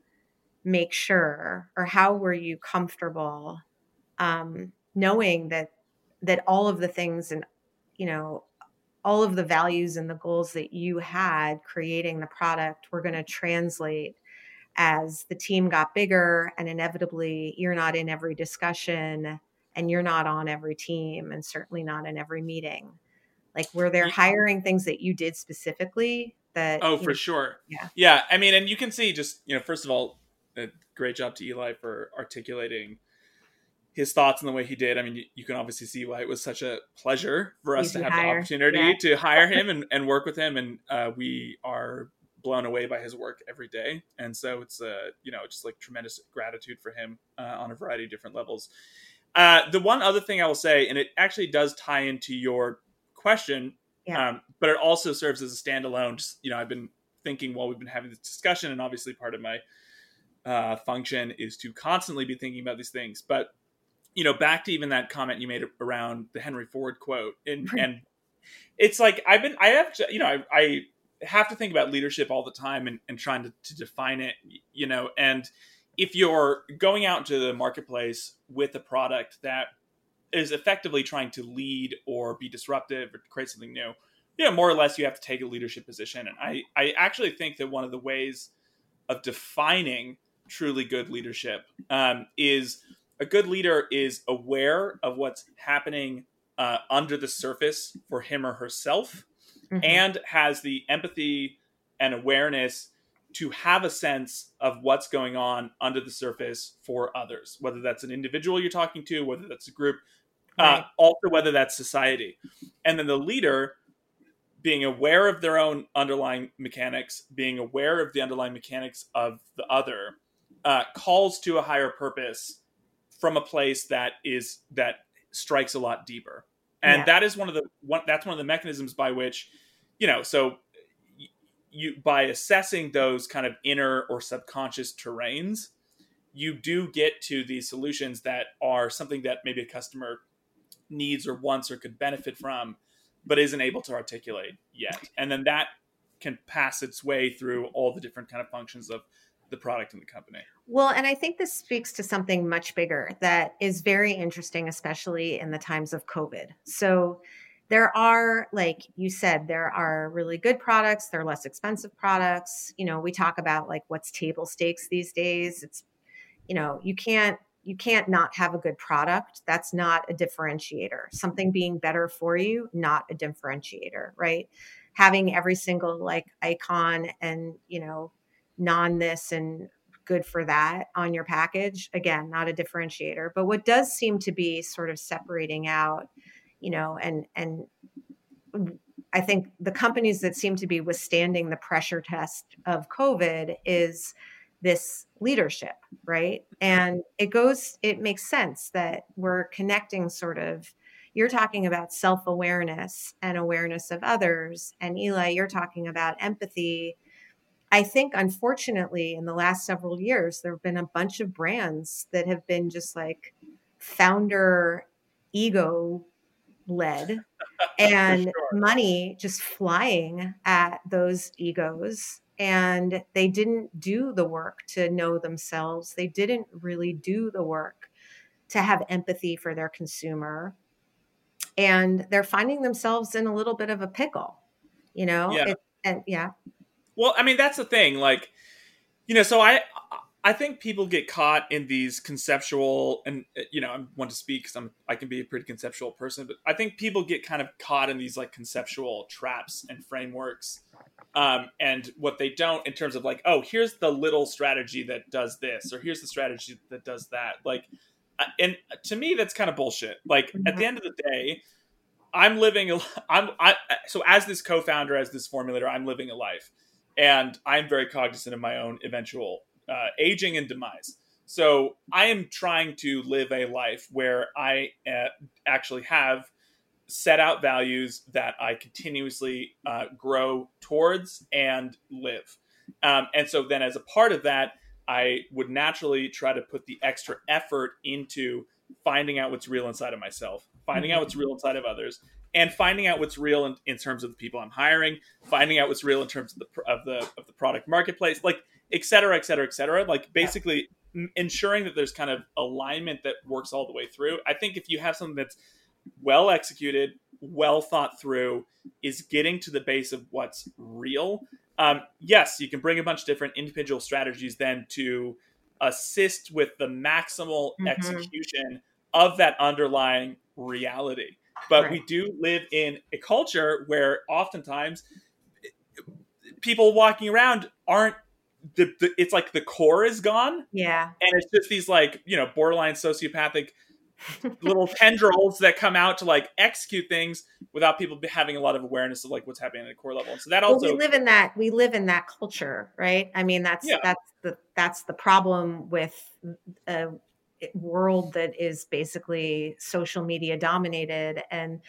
make sure or how were you comfortable um, knowing that that all of the things and you know, all of the values and the goals that you had creating the product were going to translate as the team got bigger and inevitably you're not in every discussion and you're not on every team and certainly not in every meeting. Like were there mm-hmm. hiring things that you did specifically that oh for know, sure. Yeah. Yeah i mean and you can see just you know first of all a great job to eli for articulating his thoughts and the way he did. I mean, you, you, can obviously see why it was such a pleasure for us Easy to have hire. the opportunity yeah. to hire him and, and work with him. And uh, we are blown away by his work every day, and so it's uh, you know just like tremendous gratitude for him uh, on a variety of different levels. Uh, the one other thing I will say, and it actually does tie into your question, Yeah. um, but it also serves as a standalone. Just you know, I've been thinking while we've been having this discussion, and obviously part of my uh, function is to constantly be thinking about these things. But you know, back to even that comment you made around the Henry Ford quote, and and it's like I've been I have to, you know I, I have to think about leadership all the time and, and trying to, to define it, you know, and if you're going out into the marketplace with a product that is effectively trying to lead or be disruptive or create something new, you know, more or less you have to take a leadership position. And I, I actually think that one of the ways of defining truly good leadership um, is a good leader is aware of what's happening uh, under the surface for him or herself Mhm. and has the empathy and awareness to have a sense of what's going on under the surface for others, whether that's an individual you're talking to, whether that's a group, Right. uh, also whether that's society. And then the leader being aware of their own underlying mechanics, being aware of the underlying mechanics of the other, uh, calls to a higher purpose from a place that is that strikes a lot deeper and Yeah. that is one of the one that's one of the mechanisms by which you know so you by assessing those kind of inner or subconscious terrains you do get to these solutions that are something that maybe a customer needs or wants or could benefit from but isn't able to articulate yet and then that can pass its way through all the different kind of functions of the product and the company Well, and I think this speaks to something much bigger that is very interesting, especially in the times of COVID. So, there are, like you said, there are really good products, there are less expensive products. You know, we talk about like what's table stakes these days. It's, you know, you can't you can't not have a good product. That's not a differentiator. Something being better for you, not a differentiator, right? Having every single like icon and, you know, non this and good for that on your package again not a differentiator. But what does seem to be sort of separating out you know and and i think the companies that seem to be withstanding the pressure test of covid is this leadership right? And it goes it makes sense that we're connecting sort of you're talking about self-awareness and awareness of others. And eli you're talking about empathy I think, unfortunately, in the last several years, there have been a bunch of brands that have been just like founder ego led and sure. money just flying at those egos. And they didn't do the work to know themselves. They didn't really do the work to have empathy for their consumer. And they're finding themselves in a little bit of a pickle, you know? Yeah. It, and yeah. Well, I mean, that's the thing. Like, you know, so I, I think people get caught in these conceptual, and uh, you know, I want to speak because I'm, I can be a pretty conceptual person, but I think people get kind of caught in these like conceptual traps and frameworks, um, and what they don't in terms of like, oh, here's the little strategy that does this, or here's the strategy that does that. Like, uh, and to me, that's kind of bullshit. Like, at the end of the day. I'm living a I'm I so as this co-founder as this formulator I'm living a life and I'm very cognizant of my own eventual uh, aging and demise. So I am trying to live a life where I uh, actually have set out values that I continuously uh, grow towards and live. Um, and so then, as a part of that, I would naturally try to put the extra effort into finding out what's real inside of myself, finding out what's real inside of others, and finding out what's real in, in terms of the people I'm hiring, finding out what's real in terms of the of the of the product marketplace, like et cetera, et cetera, et cetera. Like basically m- ensuring that there's kind of alignment that works all the way through. I think if you have something that's well executed, well thought through, is getting to the base of what's real. Um, yes, you can bring a bunch of different individual strategies then to assist with the maximal Mhm. execution of that underlying reality. But we do live in a culture where oftentimes people walking around aren't the, the it's like the core is gone Yeah. and it's just these like you know borderline sociopathic little tendrils that come out to like execute things without people having a lot of awareness of like what's happening at a core level. And so that also well, we live in that we live in that culture, right? I mean, that's yeah. that's the that's the problem with a world that is basically social media dominated and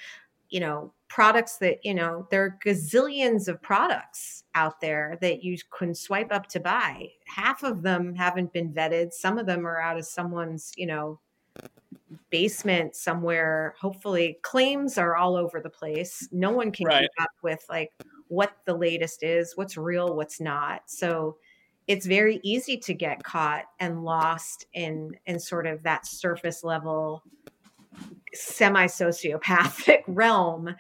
you know products that you know there are gazillions of products out there that you can swipe up to buy. Half of them haven't been vetted. Some of them are out of someone's you know basement somewhere. Hopefully claims are all over the place. No one can right. keep up with like what the latest is what's real what's not. So it's very easy to get caught and lost in in sort of that surface level semi sociopathic realm.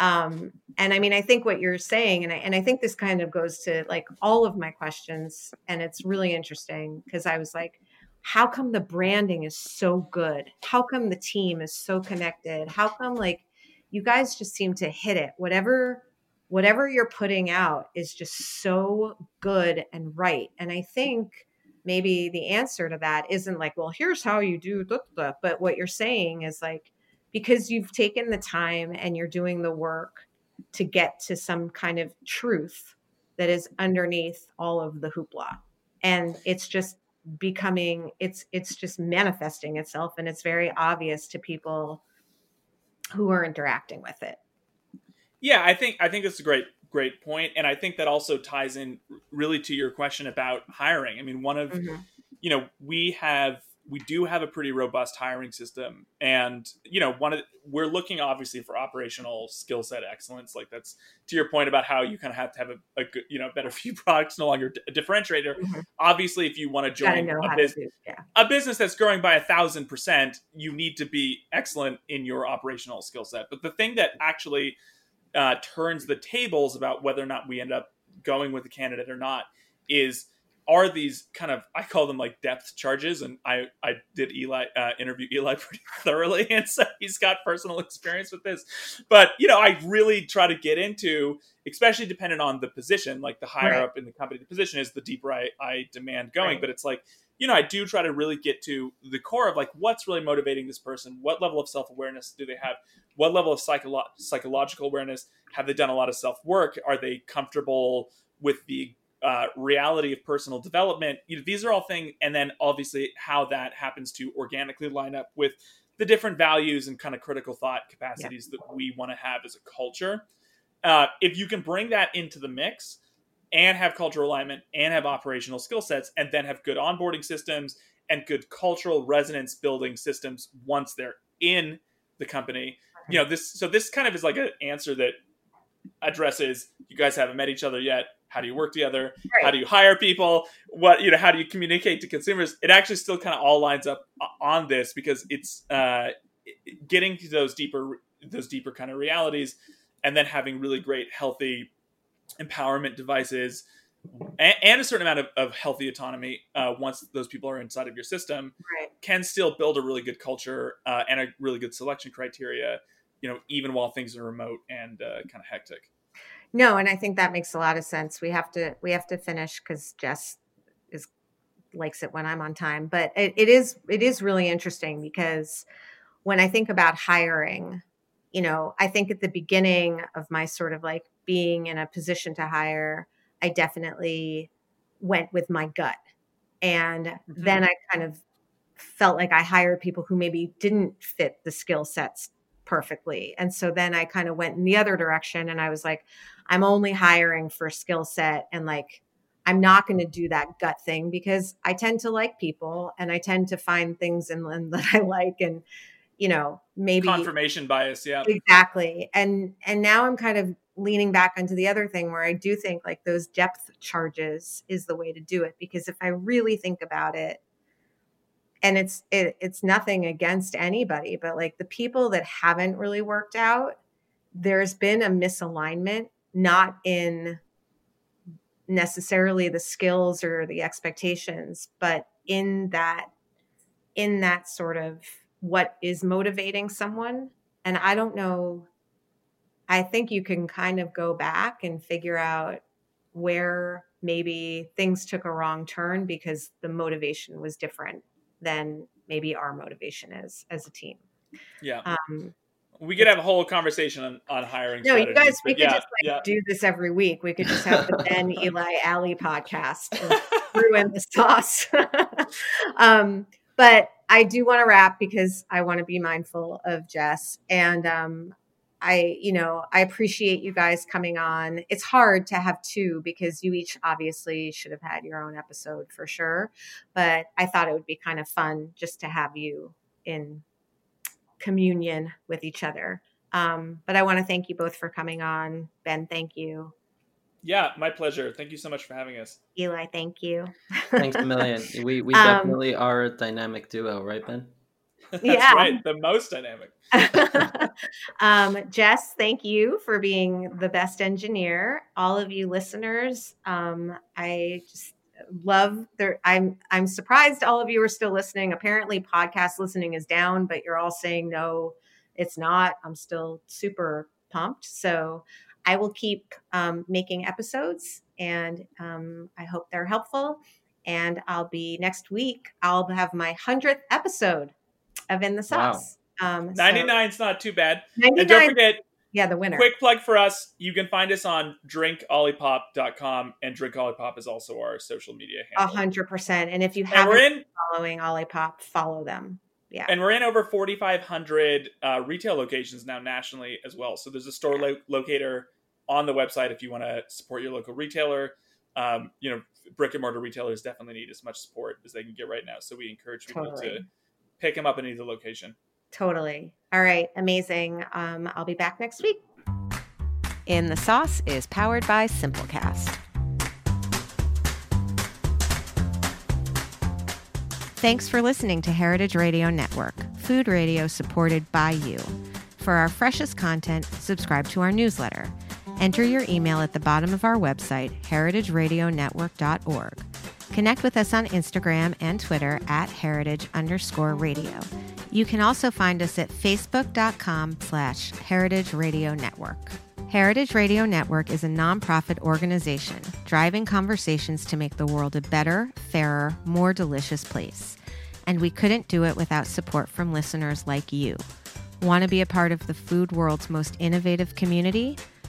Um, and i mean i think what you're saying and I, and I think this kind of goes to like all of my questions and it's really interesting because i was like how come the branding is so good? How come the team is so connected? How come like you guys just seem to hit it? Whatever whatever you're putting out is just so good and right. And i think maybe the answer to that isn't like well here's how you do but what you're saying is like because you've taken the time and you're doing the work to get to some kind of truth that is underneath all of the hoopla. And it's just becoming it's it's just manifesting itself and it's very obvious to people who are interacting with it yeah i think i think that's a great great point and i think that also ties in really to your question about hiring i mean one of mm-hmm. you know we have we do have a pretty robust hiring system and you know one of the, we're looking obviously for operational skill set excellence like that's to your point about how you kind of have to have a, a good you know better few products no longer a differentiator mm-hmm. obviously if you want to join a business yeah. a business that's growing by a thousand percent you need to be excellent in your operational skill set but the thing that actually uh, turns the tables about whether or not we end up going with a candidate or not is are these kind of I call them like depth charges, and I I did Eli uh, interview Eli pretty thoroughly, and so he's got personal experience with this. But you know, I really try to get into, especially dependent on the position. Like the higher right. up in the company the position is, the deeper I, I demand going. Right. But it's like you know, I do try to really get to the core of like what's really motivating this person. What level of self awareness do they have? What level of psycholo- psychological awareness have they done a lot of self work? Are they comfortable with the uh, reality of personal development. You know, these are all things, and then obviously how that happens to organically line up with the different values and kind of critical thought capacities yeah. that we want to have as a culture. Uh, if you can bring that into the mix and have cultural alignment and have operational skill sets, and then have good onboarding systems and good cultural resonance building systems once they're in the company, you know this. So this kind of is like an answer that addresses you guys haven't met each other yet how do you work together right. how do you hire people what you know how do you communicate to consumers it actually still kind of all lines up on this because it's uh, getting to those deeper those deeper kind of realities and then having really great healthy empowerment devices and, and a certain amount of, of healthy autonomy uh, once those people are inside of your system right. can still build a really good culture uh, and a really good selection criteria you know even while things are remote and uh, kind of hectic no, and I think that makes a lot of sense. We have to we have to finish because Jess is likes it when I'm on time. But it, it is it is really interesting because when I think about hiring, you know, I think at the beginning of my sort of like being in a position to hire, I definitely went with my gut. And mm-hmm. then I kind of felt like I hired people who maybe didn't fit the skill sets perfectly. And so then I kind of went in the other direction and I was like, I'm only hiring for skill set and like I'm not going to do that gut thing because I tend to like people and I tend to find things in them that I like and you know maybe confirmation bias yeah. Exactly. And and now i'm kind of leaning back onto the other thing where i do think like those depth charges is the way to do it because if i really think about it and it's it, it's nothing against anybody but like the people that haven't really worked out there's been a misalignment not in necessarily the skills or the expectations but in that in that sort of what is motivating someone and i don't know i think you can kind of go back and figure out where maybe things took a wrong turn because the motivation was different than maybe our motivation is as a team. Yeah. Um, we could have a whole conversation on, on hiring. no, you guys, we could yeah, just like yeah. do this every week. We could just have the Ben Eli Ali podcast and threw the sauce. um, but I do want to wrap because I want to be mindful of Jess and um, I, you know, I appreciate you guys coming on. It's hard to have two because you each obviously should have had your own episode for sure. But I thought it would be kind of fun just to have you in communion with each other. Um, but I want to thank you both for coming on. Ben, thank you. Yeah, my pleasure. Thank you so much for having us. Eli, thank you. Thanks a million. We we Um, definitely are a dynamic duo, right, Ben? That's Yeah. right. The most dynamic. um, Jess, thank you for being the best engineer. All of you listeners, um, I just love there. I'm I'm surprised all of you are still listening. Apparently, podcast listening is down, but you're all saying no, it's not. I'm still super pumped. So I will keep um, making episodes, and um, I hope they're helpful. And I'll be next week. I'll have my hundredth episode of In the Wow. Sauce. Um, so- 99's not too bad. And 99 don't forget, yeah, the winner. quick plug for us. You can find us on drinkolipop.com and Drink Olipop is also our social media A handle. hundred percent. And if you haven't we're been in following Olipop, follow them. Yeah. and we're in over 4500 uh, retail locations now nationally as well. So there's a store lo- locator on the website if you want to support your local retailer. Um, you know, brick and mortar retailers definitely need as much support as they can get right now. So we encourage people Totally. to pick them up in either location. Totally. All right. Amazing. Um, I'll be back next week. In the Sauce is powered by Simplecast. Thanks for listening to Heritage Radio Network, food radio supported by you. For our freshest content, subscribe to our newsletter. Enter your email at the bottom of our website, heritageradionetwork.org. Connect with us on Instagram and Twitter at heritage underscore radio. You can also find us at facebook.com slash heritage radio network. Heritage Radio Network is a nonprofit organization driving conversations to make the world a better, fairer, more delicious place. And we couldn't do it without support from listeners like you. Want to be a part of the food world's most innovative community?